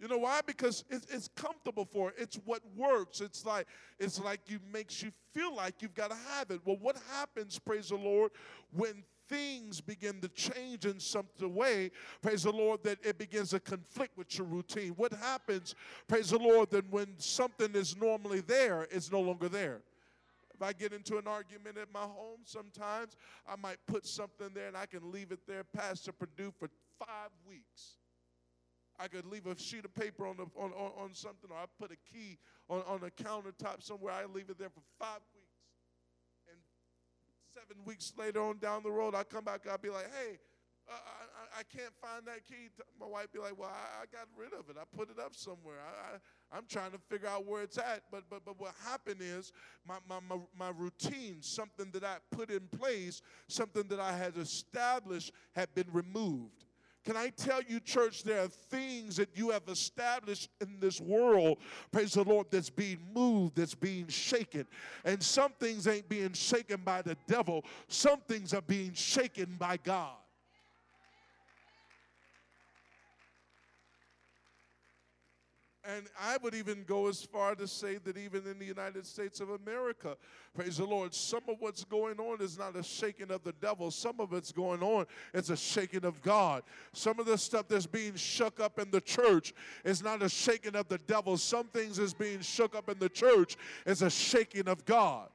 you know why? Because it's, it's comfortable for her. It's what works. It's like it's like you makes you feel like you've got to have it. Well, what happens, praise the Lord, when things begin to change in some way, praise the Lord, that it begins to conflict with your routine. What happens, praise the Lord, that when something is normally there, it's no longer there. If I get into an argument at my home, sometimes I might put something there and I can leave it there, Pastor Purdue, for five weeks. I could leave a sheet of paper on, the, on, on, on something, or I put a key on, on a countertop somewhere. I leave it there for five weeks. And seven weeks later on down the road, I come back, I'll be like, hey, uh, I, I, can't find that key. My wife be like, well, I, I, got rid of it. I put it up somewhere. I, am trying to figure out where it's at. But, but, but what happened is my, my, my, my routine, something that I put in place, something that I had established, had been removed. Can I tell you, church, there are things that you have established in this world, praise the Lord, that's being moved, that's being shaken. And some things ain't being shaken by the devil, some things are being shaken by God. And I would even go as far to say that even in the United States of America, praise the Lord, some of what's going on is not a shaking of the devil. Some of it's going on, it's a shaking of God. Some of the stuff that's being shook up in the church is not a shaking of the devil. Some things is being shook up in the church is a shaking of God.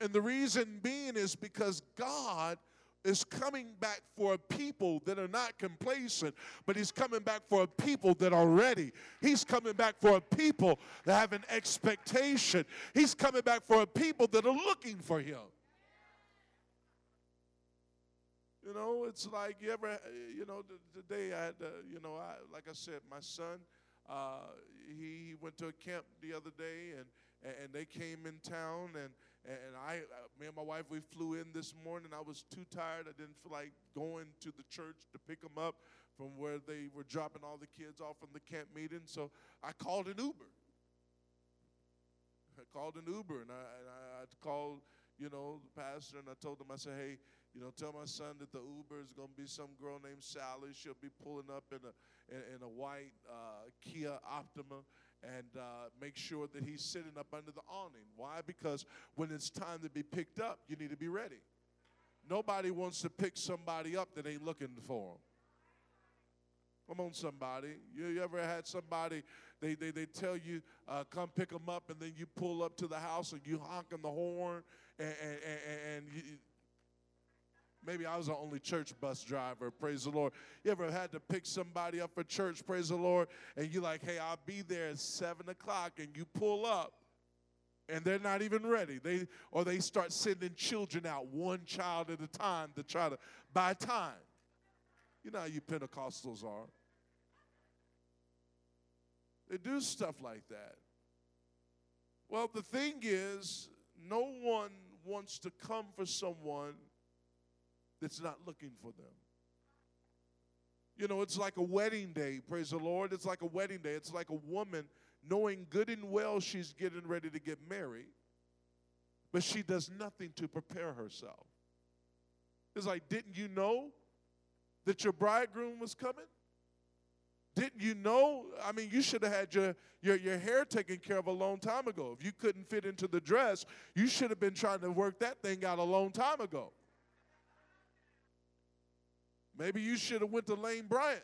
And the reason being is because God is coming back for a people that are not complacent, but he's coming back for a people that are ready. He's coming back for a people that have an expectation. He's coming back for a people that are looking for him. You know, it's like you ever, you know, today I had, uh, you know, I, like I said, my son, uh, he, he went to a camp the other day and, and they came in town and, and I, uh, me and my wife, we flew in this morning. I was too tired. I didn't feel like going to the church to pick them up from where they were dropping all the kids off from the camp meeting. So I called an Uber. I called an Uber, and I, and I, I called, you know, the pastor, and I told him, I said, hey, you know, tell my son that the Uber is going to be some girl named Sally. She'll be pulling up in a in, in a white uh, Kia Optima and uh, make sure that he's sitting up under the awning. Why? Because when it's time to be picked up, you need to be ready. Nobody wants to pick somebody up that ain't looking for them. Come on, somebody. You, you, ever had somebody, they, they, they tell you, uh, come pick them up, and then you pull up to the house and you honking the horn, and, and, and, and you, Maybe I was the only church bus driver, praise the Lord. You ever had to pick somebody up for church, praise the Lord, and you're like, hey, I'll be there at 7 o'clock, and you pull up, and they're not even ready. They Or they start sending children out, one child at a time, to try to buy time. You know how you Pentecostals are. They do stuff like that. Well, the thing is, no one wants to come for someone that's not looking for them. You know, it's like a wedding day, praise the Lord. It's like a wedding day. It's like a woman knowing good and well she's getting ready to get married, but she does nothing to prepare herself. It's like, didn't you know that your bridegroom was coming? Didn't you know? I mean, you should have had your, your, your hair taken care of a long time ago. If you couldn't fit into the dress, you should have been trying to work that thing out a long time ago. Maybe you should have went to Lane Bryant.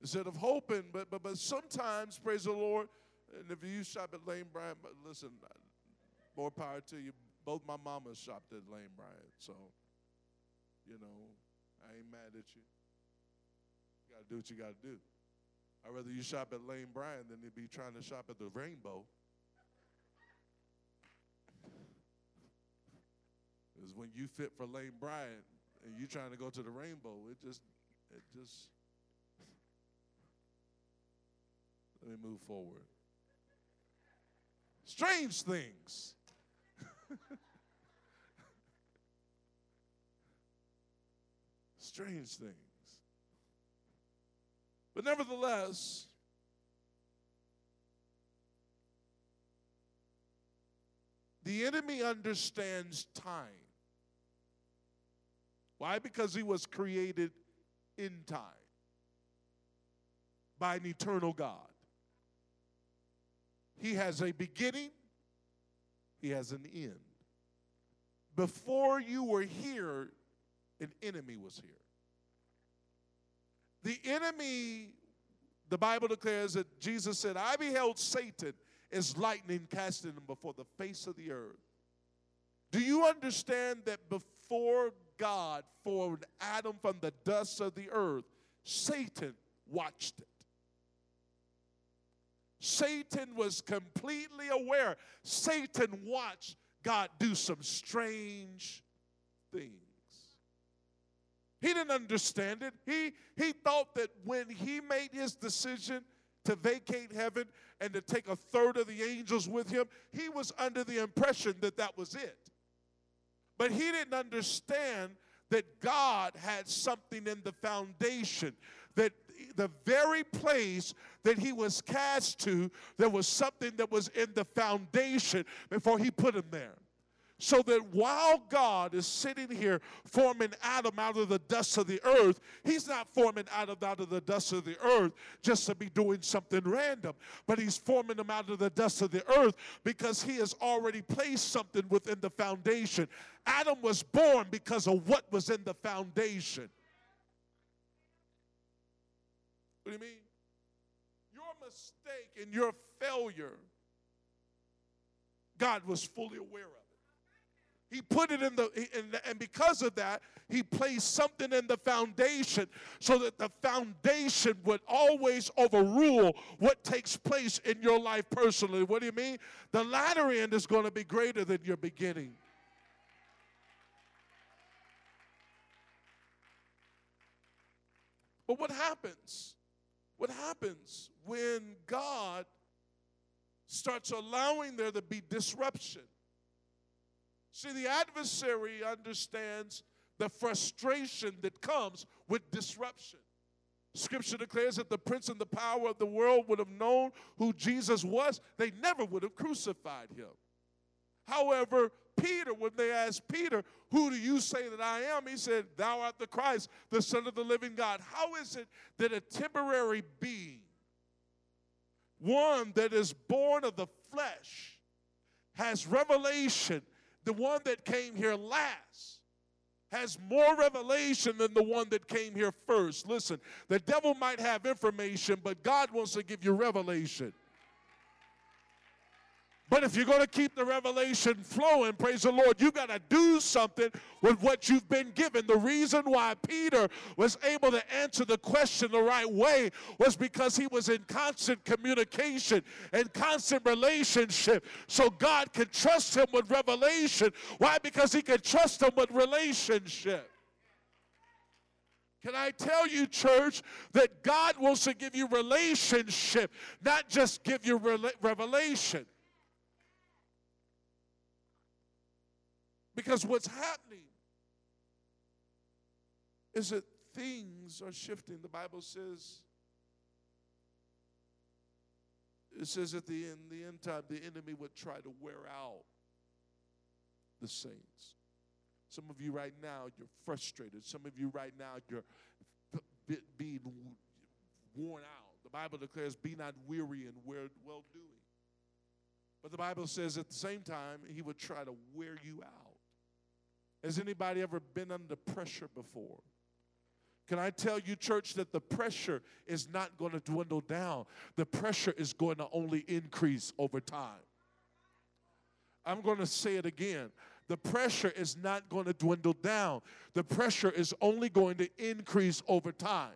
Instead of hoping, but but but sometimes, praise the Lord, and if you shop at Lane Bryant, but listen, more power to you. Both my mamas shopped at Lane Bryant, so you know, I ain't mad at you. You gotta do what you gotta do. I'd rather you shop at Lane Bryant than to be trying to shop at the Rainbow. Is when you fit for Lane Bryant and you're trying to go to the rainbow, it just, it just. Let me move forward. Strange things. Strange things. But nevertheless, the enemy understands time. Why? Because he was created in time by an eternal God. He has a beginning, he has an end. Before you were here, an enemy was here. The enemy, the Bible declares that Jesus said, I beheld Satan as lightning casting him before the face of the earth. Do you understand that before God formed Adam from the dust of the earth, Satan watched it. Satan was completely aware. Satan watched God do some strange things. He didn't understand it. He, he thought that when he made his decision to vacate heaven and to take a third of the angels with him, he was under the impression that that was it. But he didn't understand that God had something in the foundation, that the very place that he was cast to, there was something that was in the foundation before he put him there. So that while God is sitting here forming Adam out of the dust of the earth, he's not forming Adam out of the dust of the earth just to be doing something random, but he's forming him out of the dust of the earth because he has already placed something within the foundation. Adam was born because of what was in the foundation. What do you mean? Your mistake and your failure, God was fully aware of. He put it in the, in the, and because of that, he placed something in the foundation so that the foundation would always overrule what takes place in your life personally. What do you mean? The latter end is going to be greater than your beginning. But what happens? What happens when God starts allowing there to be disruption? See, the adversary understands the frustration that comes with disruption. Scripture declares that the prince and the power of the world would have known who Jesus was, they never would have crucified him. However, Peter, when they asked Peter, Who do you say that I am? He said, Thou art the Christ, the Son of the living God. How is it that a temporary being, one that is born of the flesh, has revelation the one that came here last has more revelation than the one that came here first. Listen, the devil might have information, but God wants to give you revelation. But if you're going to keep the revelation flowing, praise the Lord, you got to do something with what you've been given. The reason why Peter was able to answer the question the right way was because he was in constant communication and constant relationship. So God could trust him with revelation. Why? Because he could trust him with relationship. Can I tell you, church, that God wants to give you relationship, not just give you revelation. Because what's happening is that things are shifting. The Bible says, it says at the end, the end time, the enemy would try to wear out the saints. Some of you right now, you're frustrated. Some of you right now, you're being worn out. The Bible declares, be not weary in well doing. But the Bible says at the same time, he would try to wear you out. Has anybody ever been under pressure before? Can I tell you, church, that the pressure is not going to dwindle down? The pressure is going to only increase over time. I'm going to say it again. The pressure is not going to dwindle down. The pressure is only going to increase over time.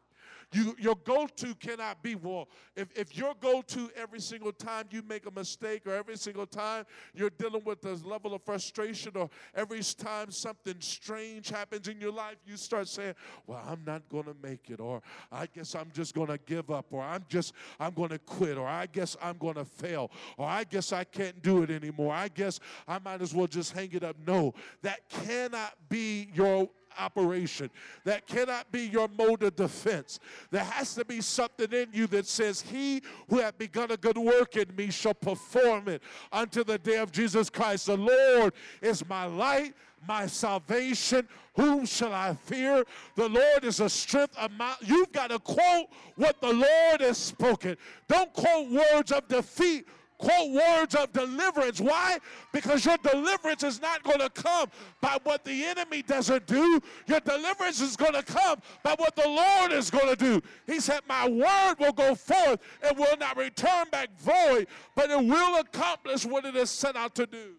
You, your go to cannot be, well, if, if your go to every single time you make a mistake or every single time you're dealing with this level of frustration or every time something strange happens in your life, you start saying, well, I'm not going to make it or I guess I'm just going to give up or I'm just, I'm going to quit or I guess I'm going to fail or I guess I can't do it anymore. I guess I might as well just hang it up. No, that cannot be your operation. That cannot be your mode of defense. There has to be something in you that says, He who hath begun a good work in me shall perform it unto the day of Jesus Christ. The Lord is my light my salvation. Whom shall I fear? The Lord is a strength of my. You've got to quote what the Lord has spoken. Don't quote words of defeat quote words of deliverance. Why? Because your deliverance is not going to come by what the enemy doesn't do. Your deliverance is going to come by what the Lord is going to do. He said, My word will go forth and will not return back void, but it will accomplish what it is set out to do.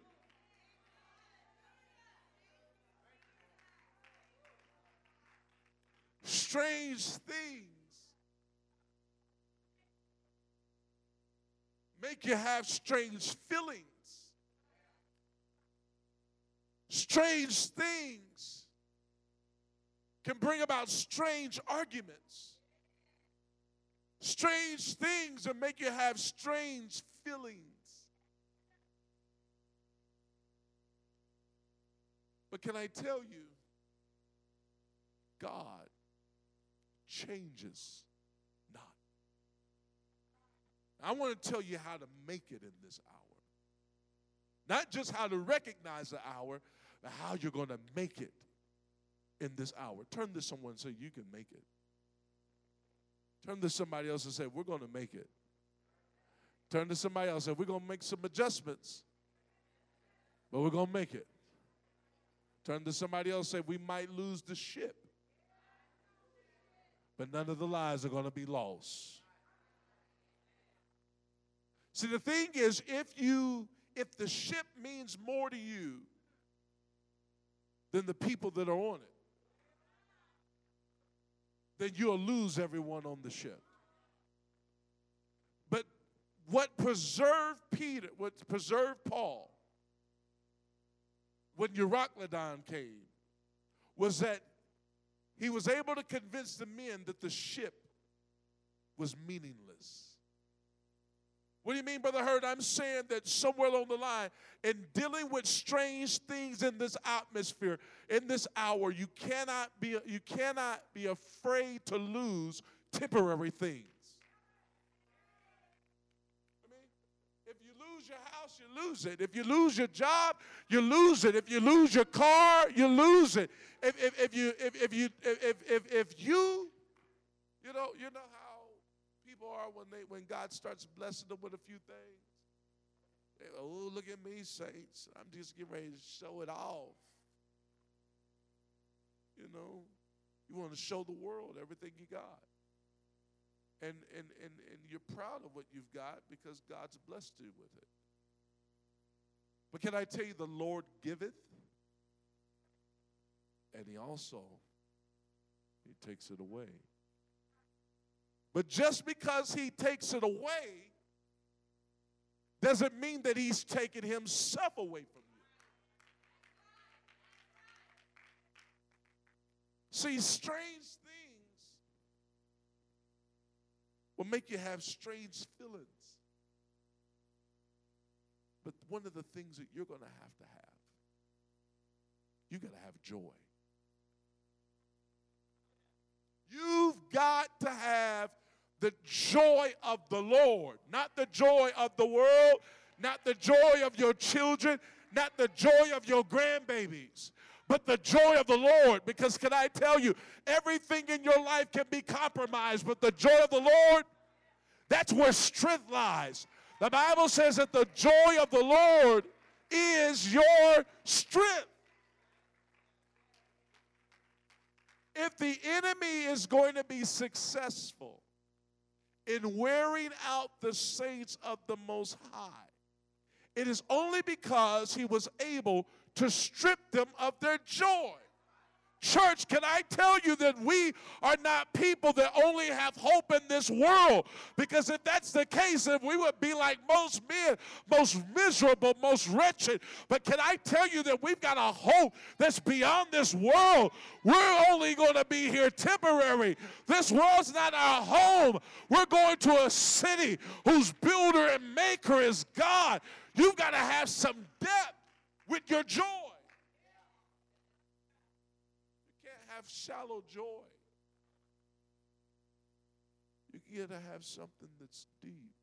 Strange things make you have strange feelings. Strange things can bring about strange arguments. strange things that make you have strange feelings. But can I tell you, God changes. I want to tell you how to make it in this hour. Not just how to recognize the hour, but how you're going to make it in this hour. Turn to someone and say, You can make it. Turn to somebody else and say, We're going to make it. Turn to somebody else and say, We're going to make some adjustments, but we're going to make it. Turn to somebody else and say, We might lose the ship, but none of the lives are going to be lost. See, the thing is, if you if the ship means more to you than the people that are on it, then you'll lose everyone on the ship. But what preserved Peter, what preserved Paul when Euroclydon came was that he was able to convince the men that the ship was meaningless. What do you mean, Brother Hurd? I'm saying that somewhere along the line, in dealing with strange things in this atmosphere, in this hour, you cannot be you cannot be afraid to lose temporary things. I mean, if you lose your house, you lose it. If you lose your job, you lose it. If you lose your car, you lose it. If, if, if you if, if you if, if, if you you know you know are when they when God starts blessing them with a few things. They, oh, look at me, saints. I'm just getting ready to show it off. You know, you want to show the world everything you got. And, and, and, and you're proud of what you've got because God's blessed you with it. But can I tell you, the Lord giveth, and He also He takes it away. But just because he takes it away doesn't mean that he's taken himself away from you. See, strange things will make you have strange feelings. But one of the things that you're going to have to have, you got to have joy. You've got to have the joy of the Lord, not the joy of the world, not the joy of your children, not the joy of your grandbabies, but the joy of the Lord. Because can I tell you, everything in your life can be compromised, but the joy of the Lord, that's where strength lies. The Bible says that the joy of the Lord is your strength. If the enemy is going to be successful, in wearing out the saints of the Most High. It is only because he was able to strip them of their joy. Church, can I tell you that we are not people that only have hope in this world? Because if that's the case, then we would be like most men, most miserable, most wretched. But can I tell you that we've got a hope that's beyond this world? We're only going to be here temporary. This world's not our home. We're going to a city whose builder and maker is God. You've got to have some depth with your joy. Have shallow joy. You got to have something that's deep.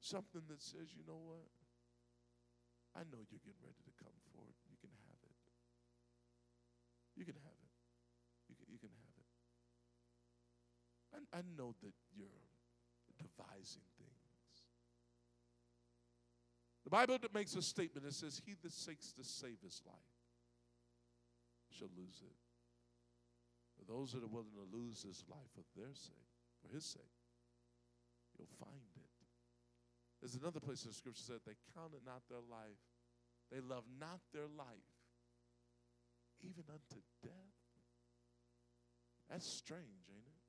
Something that says, you know what? I know you're getting ready to come forward. You can have it. You can have it. You can, you can have it. I, I know that you're devising things. The Bible makes a statement that says, He that seeks to save his life shall lose it. For those that are willing to lose this life for their sake, for his sake, you'll find it. There's another place in the scripture that they counted not their life, they loved not their life, even unto death. That's strange, ain't it?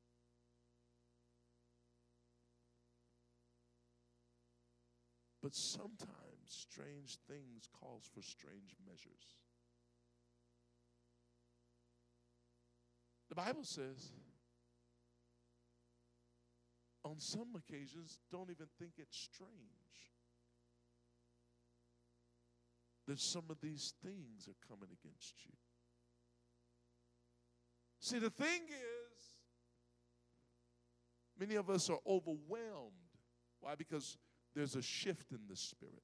But sometimes strange things calls for strange measures. The Bible says on some occasions, don't even think it's strange that some of these things are coming against you. See, the thing is, many of us are overwhelmed. Why? Because there's a shift in the spirit.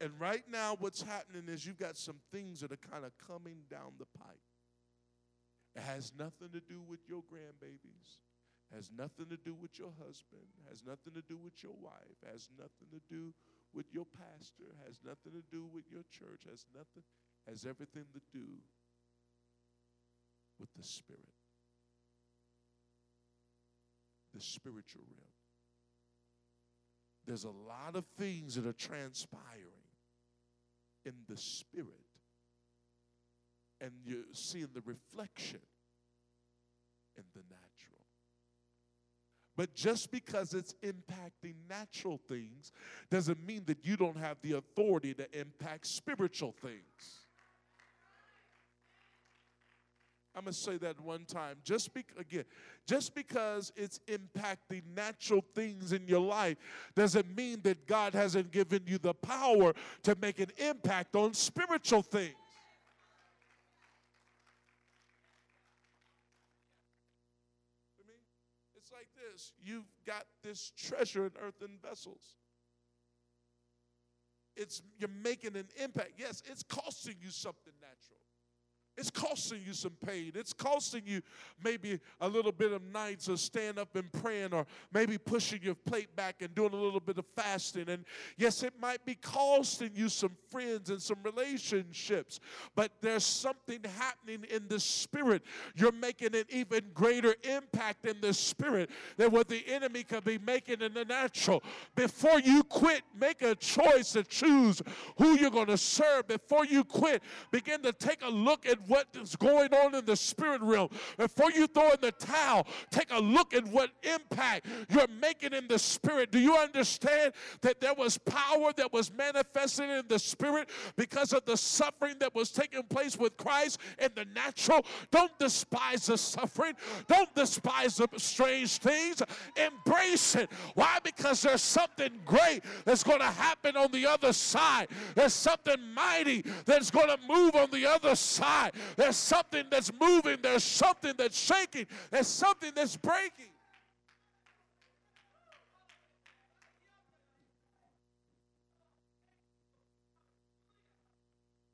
And right now, what's happening is you've got some things that are kind of coming down the pipe. It has nothing to do with your grandbabies, has nothing to do with your husband, has nothing to do with your wife, has nothing to do with your pastor, has nothing to do with your church, has nothing, has everything to do with the spirit. The spiritual realm. There's a lot of things that are transpiring in the spirit. And you're seeing the reflection in the natural. But just because it's impacting natural things doesn't mean that you don't have the authority to impact spiritual things. I'm going to say that one time. Just be, again, just because it's impacting natural things in your life doesn't mean that God hasn't given you the power to make an impact on spiritual things. It's this you've got this treasure in earthen vessels. It's you're making an impact. Yes, it's costing you something natural. It's costing you some pain. It's costing you maybe a little bit of nights of stand up and praying, or maybe pushing your plate back and doing a little bit of fasting. And yes, it might be costing you some friends and some relationships, but there's something happening in the spirit. You're making an even greater impact in the spirit than what the enemy could be making in the natural. Before you quit, make a choice to choose who you're going to serve. Before you quit, begin to take a look at what is going on in the spirit realm. Before you throw in the towel, take a look at what impact you're making in the spirit. Do you understand that there was power that was manifested in the spirit because of the suffering that was taking place with Christ in the natural? Don't despise the suffering, don't despise the strange things. Embrace it. Why? Because there's something great that's going to happen on the other side. There's something mighty that's going to move on the other side. There's something that's moving, there's something that's shaking, there's something that's breaking.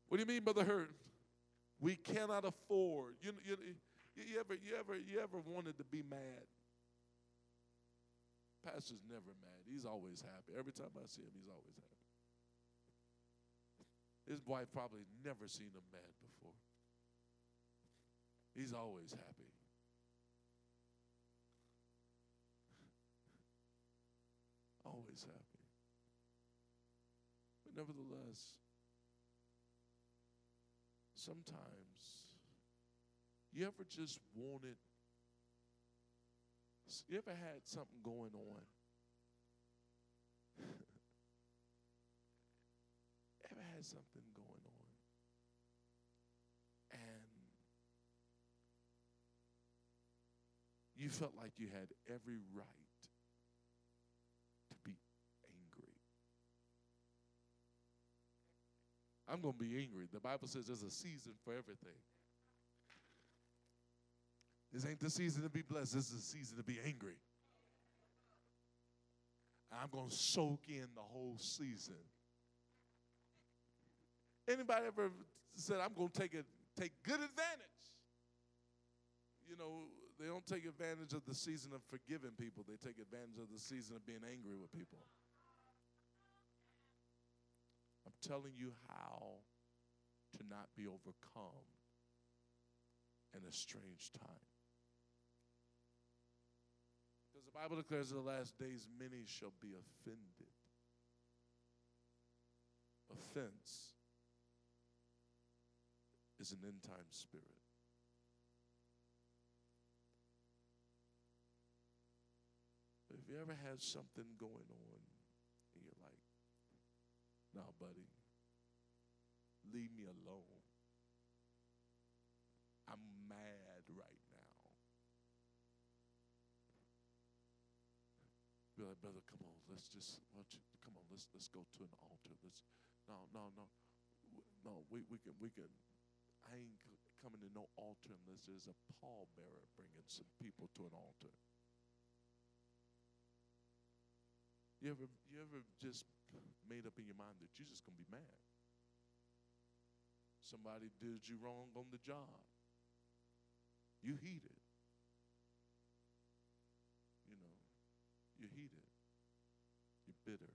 What do you mean, Brother Hurd? We cannot afford. You, you, you, ever, you, ever, you ever wanted to be mad? Pastor's never mad. He's always happy. Every time I see him, he's always happy. His wife probably never seen him mad before. He's always happy. always happy. But nevertheless, sometimes you ever just wanted, you ever had something going on? ever had something you felt like you had every right to be angry. I'm going to be angry. The Bible says there's a season for everything. This ain't the season to be blessed, this is the season to be angry. I'm going to soak in the whole season. Anybody ever said, I'm going to take, take good advantage? You know, they don't take advantage of the season of forgiving people. They take advantage of the season of being angry with people. I'm telling you how to not be overcome in a strange time. Because the Bible declares in the last days many shall be offended. Offense is an end time spirit. You ever had something going on and you're like, nah, buddy, leave me alone. I'm mad right now. like, brother, come on, let's just, come on, let's let's go to an altar. Let's, no, no, no, no. We we can we can. I ain't coming to no altar unless there's a pallbearer bringing some people to an altar. You ever you ever just made up in your mind that you're just gonna be mad? Somebody did you wrong on the job. You heated. You know, you're heated. You're bitter.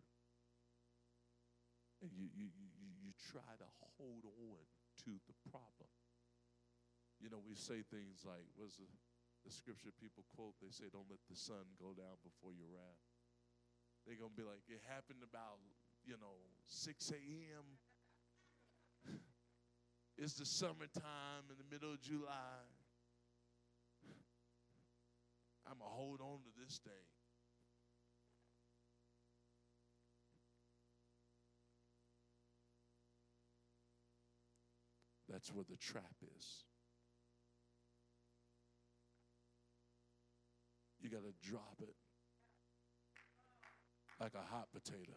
And you, you, you, you, you try to hold on to the problem. You know, we say things like, what's the, the scripture people quote? They say, don't let the sun go down before your wrath. They're going to be like, it happened about, you know, 6 a.m. It's the summertime in the middle of July. I'm going to hold on to this thing. That's where the trap is. You got to drop it like a hot potato.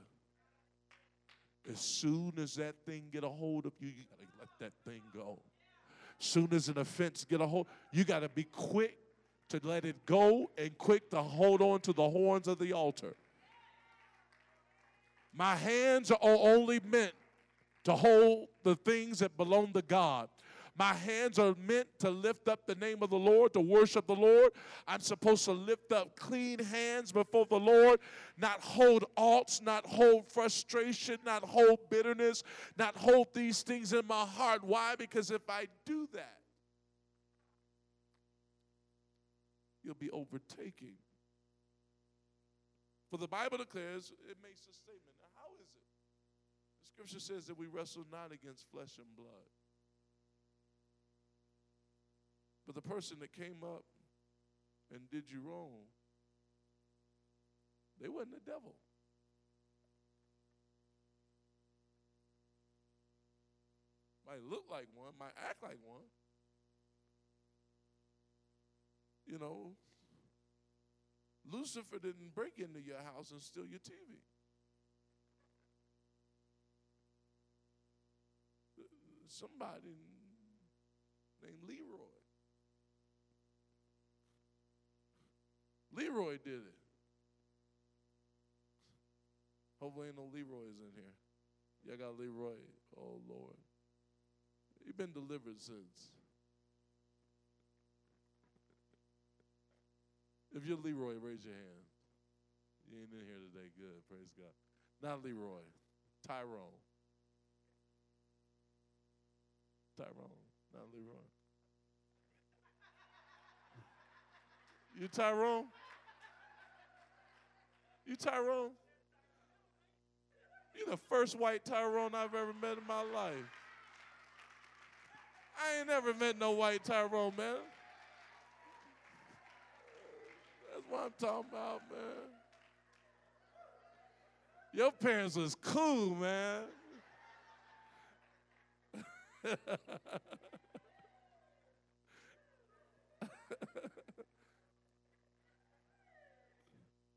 As soon as that thing get a hold of you, you got to let that thing go. Soon as an offense get a hold, you got to be quick to let it go and quick to hold on to the horns of the altar. My hands are only meant to hold the things that belong to God. My hands are meant to lift up the name of the Lord, to worship the Lord. I'm supposed to lift up clean hands before the Lord, not hold alts, not hold frustration, not hold bitterness, not hold these things in my heart. Why? Because if I do that, you'll be overtaking. For the Bible declares, it makes a statement. Now, how is it? The scripture says that we wrestle not against flesh and blood. But the person that came up and did you wrong, they wasn't the devil. Might look like one, might act like one. You know, Lucifer didn't break into your house and steal your TV. Somebody named Leroy. Leroy did it. Hopefully, ain't no Leroy's in here. Y'all got Leroy. Oh, Lord. he been delivered since. If you're Leroy, raise your hand. You ain't in here today. Good. Praise God. Not Leroy. Tyrone. Tyrone. Not Leroy. You Tyrone? You Tyrone? You the first white Tyrone I've ever met in my life. I ain't never met no white Tyrone, man. That's what I'm talking about, man. Your parents was cool, man.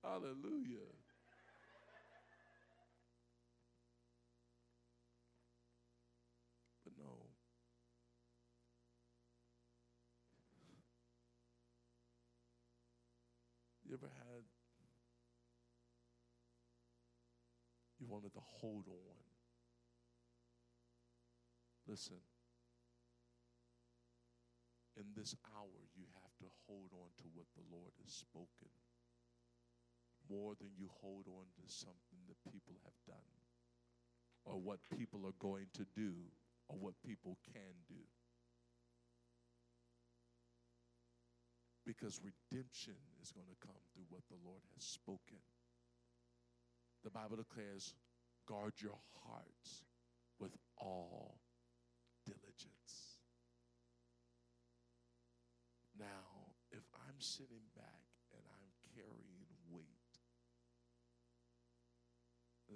Hallelujah. But no. You ever had, you wanted to hold on. Listen, in this hour, you have to hold on to what the Lord has spoken more than you hold on to something that people have done or what people are going to do or what people can do. Because redemption is going to come through what the Lord has spoken. The Bible declares, guard your hearts with all diligence. Now, if I'm sitting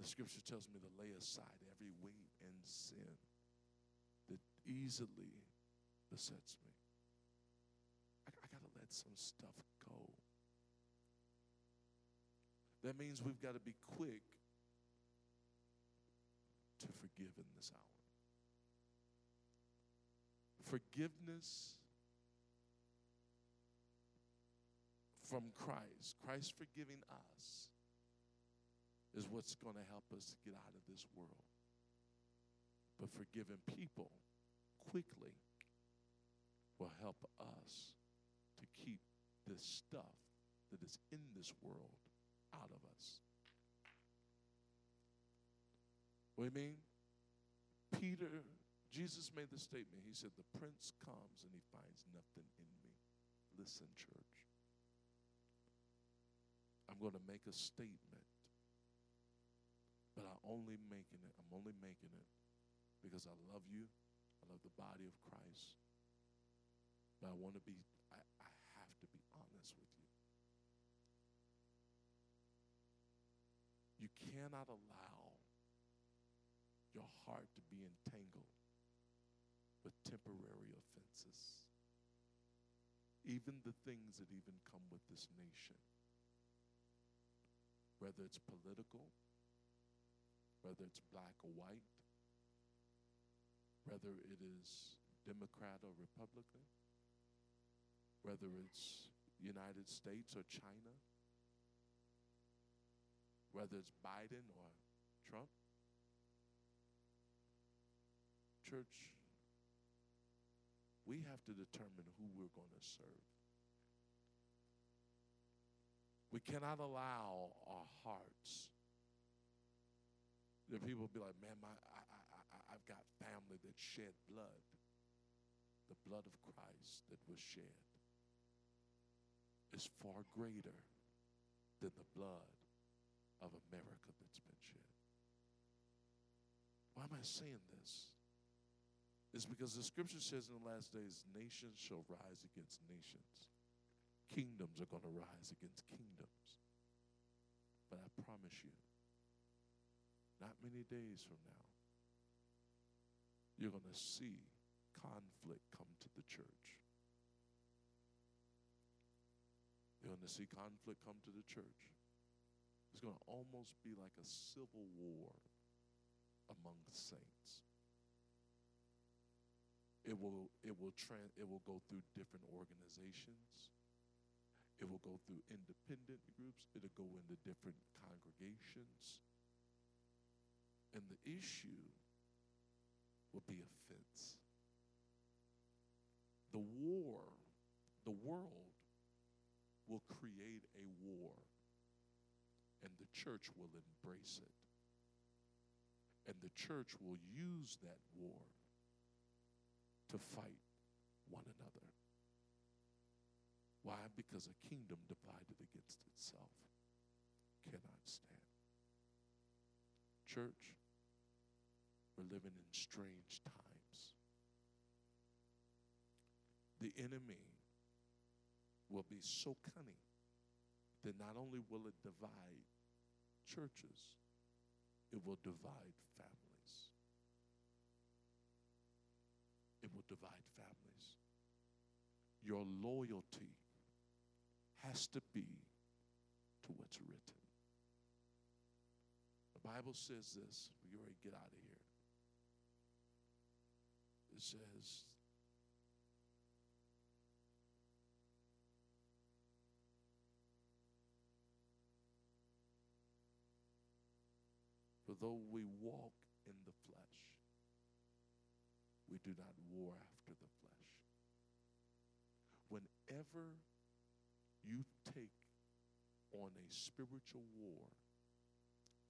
the scripture tells me to lay aside every weight and sin that easily besets me. I, I got to let some stuff go. That means we've got to be quick to forgive in this hour. Forgiveness from Christ, Christ forgiving us, is what's going to help us get out of this world. But forgiving people quickly will help us to keep this stuff that is in this world out of us. What do you mean? Peter, Jesus made the statement. He said, The prince comes and he finds nothing in me. Listen, church. I'm going to make a statement, but I'm only making it. I'm only making it because I love you. I love the body of Christ. But I want to be, I, I have to be honest with you. You cannot allow your heart to be entangled with temporary offenses. Even the things that even come with this nation, whether it's political, whether it's black or white, whether it is Democrat or Republican, whether it's United States or China, whether it's Biden or Trump. Church, we have to determine who we're going to serve. We cannot allow our hearts. There people be like, man, my, I, I, I, I've got family that shed blood. The blood of Christ that was shed is far greater than the blood of America that's been shed. Why am I saying this? It's because the scripture says in the last days, nations shall rise against nations. Kingdoms are going to rise against kingdoms. But I promise you, not many days from now, you're going to see conflict come to the church. You're going to see conflict come to the church. It's going to almost be like a civil war among saints. It will it will tran it will go through different organizations. It will go through independent groups. It'll go into different congregations. And the issue will be offense. The war, the world will create a war, and the church will embrace it. And the church will use that war to fight one another. Why? Because a kingdom divided against itself cannot stand. Church, we're living in strange times. The enemy will be so cunning that not only will it divide churches, it will divide families. It will divide families. Your loyalty has to be to what's written. The Bible says this. We already get out of here. It says, For though we walk in the flesh, we do not war after the flesh. Whenever you take on a spiritual war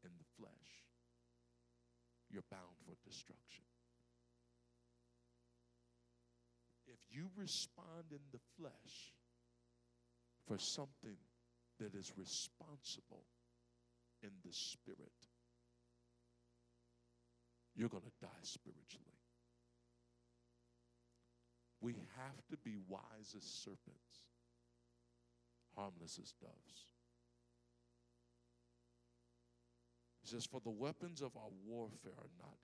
in the flesh, you're bound for destruction. You respond in the flesh for something that is responsible in the spirit, you're going to die spiritually. We have to be wise as serpents, harmless as doves. It says, For the weapons of our warfare are not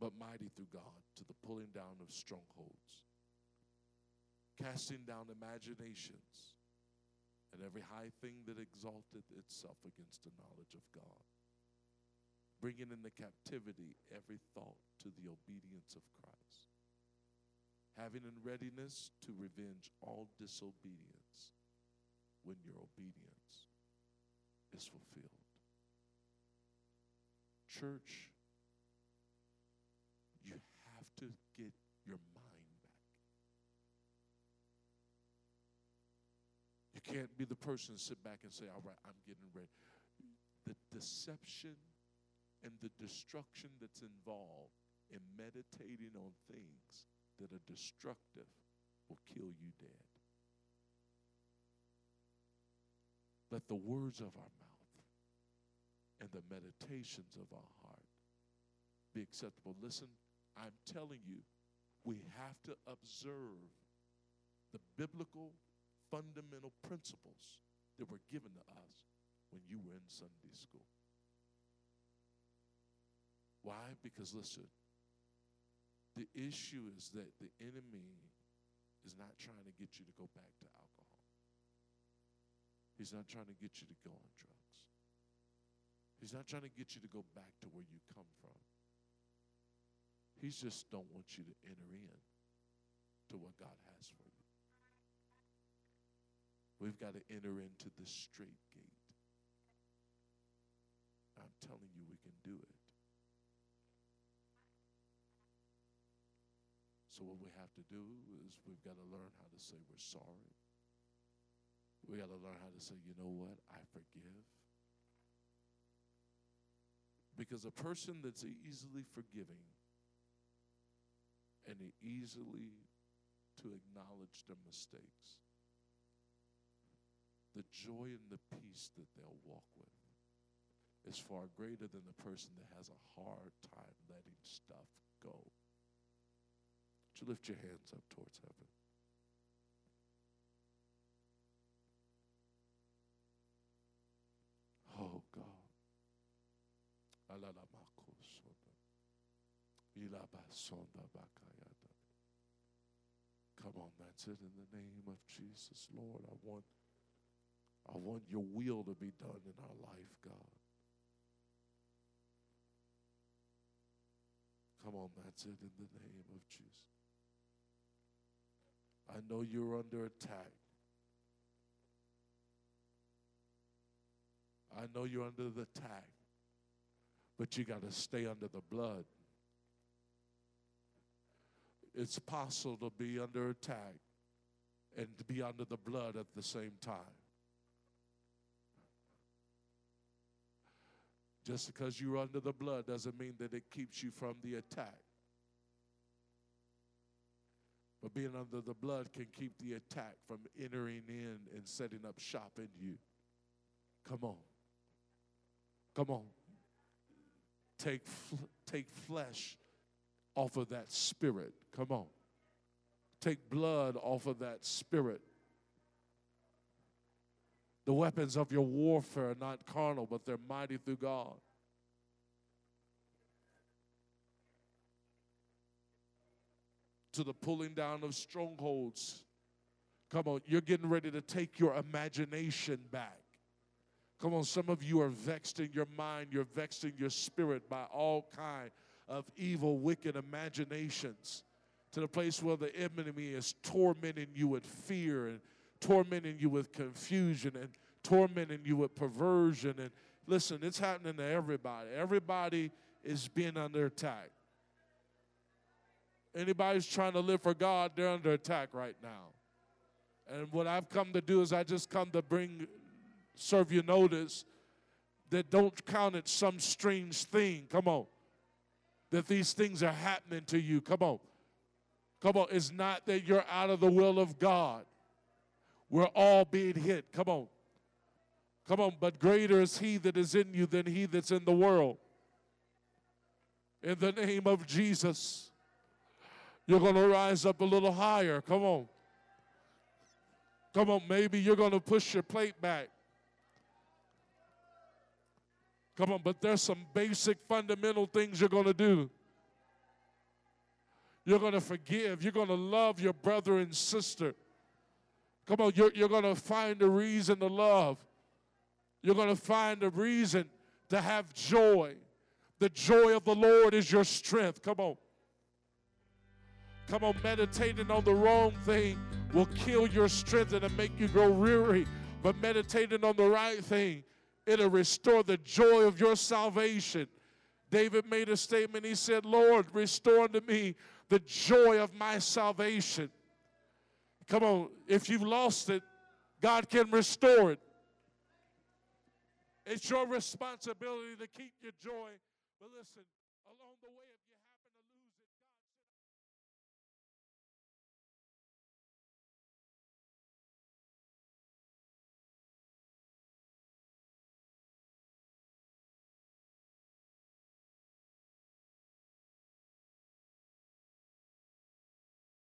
but mighty through God to the pulling down of strongholds, casting down imaginations and every high thing that exalteth itself against the knowledge of God, bringing into captivity every thought to the obedience of Christ, having in readiness to revenge all disobedience when your obedience is fulfilled. Church, to get your mind back. You can't be the person to sit back and say, All right, I'm getting ready. The deception and the destruction that's involved in meditating on things that are destructive will kill you dead. Let the words of our mouth and the meditations of our heart be acceptable. Listen, I'm telling you, we have to observe the biblical fundamental principles that were given to us when you were in Sunday school. Why? Because listen, the issue is that the enemy is not trying to get you to go back to alcohol. He's not trying to get you to go on drugs. He's not trying to get you to go back to where you come from. He just don't want you to enter in to what God has for you. We've got to enter into the straight gate. I'm telling you, we can do it. So, what we have to do is we've got to learn how to say we're sorry. We got to learn how to say, you know what? I forgive. Because a person that's easily forgiving and easily to acknowledge their mistakes, the joy and the peace that they'll walk with is far greater than the person that has a hard time letting stuff go. Would you lift your hands up towards heaven? Oh God. Come on, that's it in the name of Jesus, Lord. I want I want your will to be done in our life, God. Come on, that's it in the name of Jesus. I know you're under attack. I know you're under the attack, but you got to stay under the blood. It's possible to be under attack and to be under the blood at the same time. Just because you're under the blood doesn't mean that it keeps you from the attack. But being under the blood can keep the attack from entering in and setting up shop in you. Come on. Come on. Take, take flesh off of that spirit. Come on. Take blood off of that spirit. The weapons of your warfare are not carnal, but they're mighty through God. To the pulling down of strongholds. Come on, you're getting ready to take your imagination back. Come on, some of you are vexed in your mind, you're vexed in your spirit by all kind of evil, wicked imaginations to the place where the enemy is tormenting you with fear and tormenting you with confusion and tormenting you with perversion. And listen, it's happening to everybody. Everybody is being under attack. Anybody's trying to live for God, they're under attack right now. And what I've come to do is I just come to bring serve you notice that don't count it some strange thing. Come on. That these things are happening to you. Come on. Come on. It's not that you're out of the will of God. We're all being hit. Come on. Come on. But greater is He that is in you than He that's in the world. In the name of Jesus, you're going to rise up a little higher. Come on. Come on. Maybe you're going to push your plate back. Come on, but there's some basic fundamental things you're going to do. You're going to forgive. You're going to love your brother and sister. Come on, you're, you're going to find a reason to love. You're going to find a reason to have joy. The joy of the Lord is your strength. Come on. Come on, meditating on the wrong thing will kill your strength and make you grow weary. But meditating on the right thing, it'll restore the joy of your salvation. David made a statement. He said, Lord, restore unto me the joy of my salvation. Come on, if you've lost it, God can restore it. It's your responsibility to keep your joy. But listen, along the way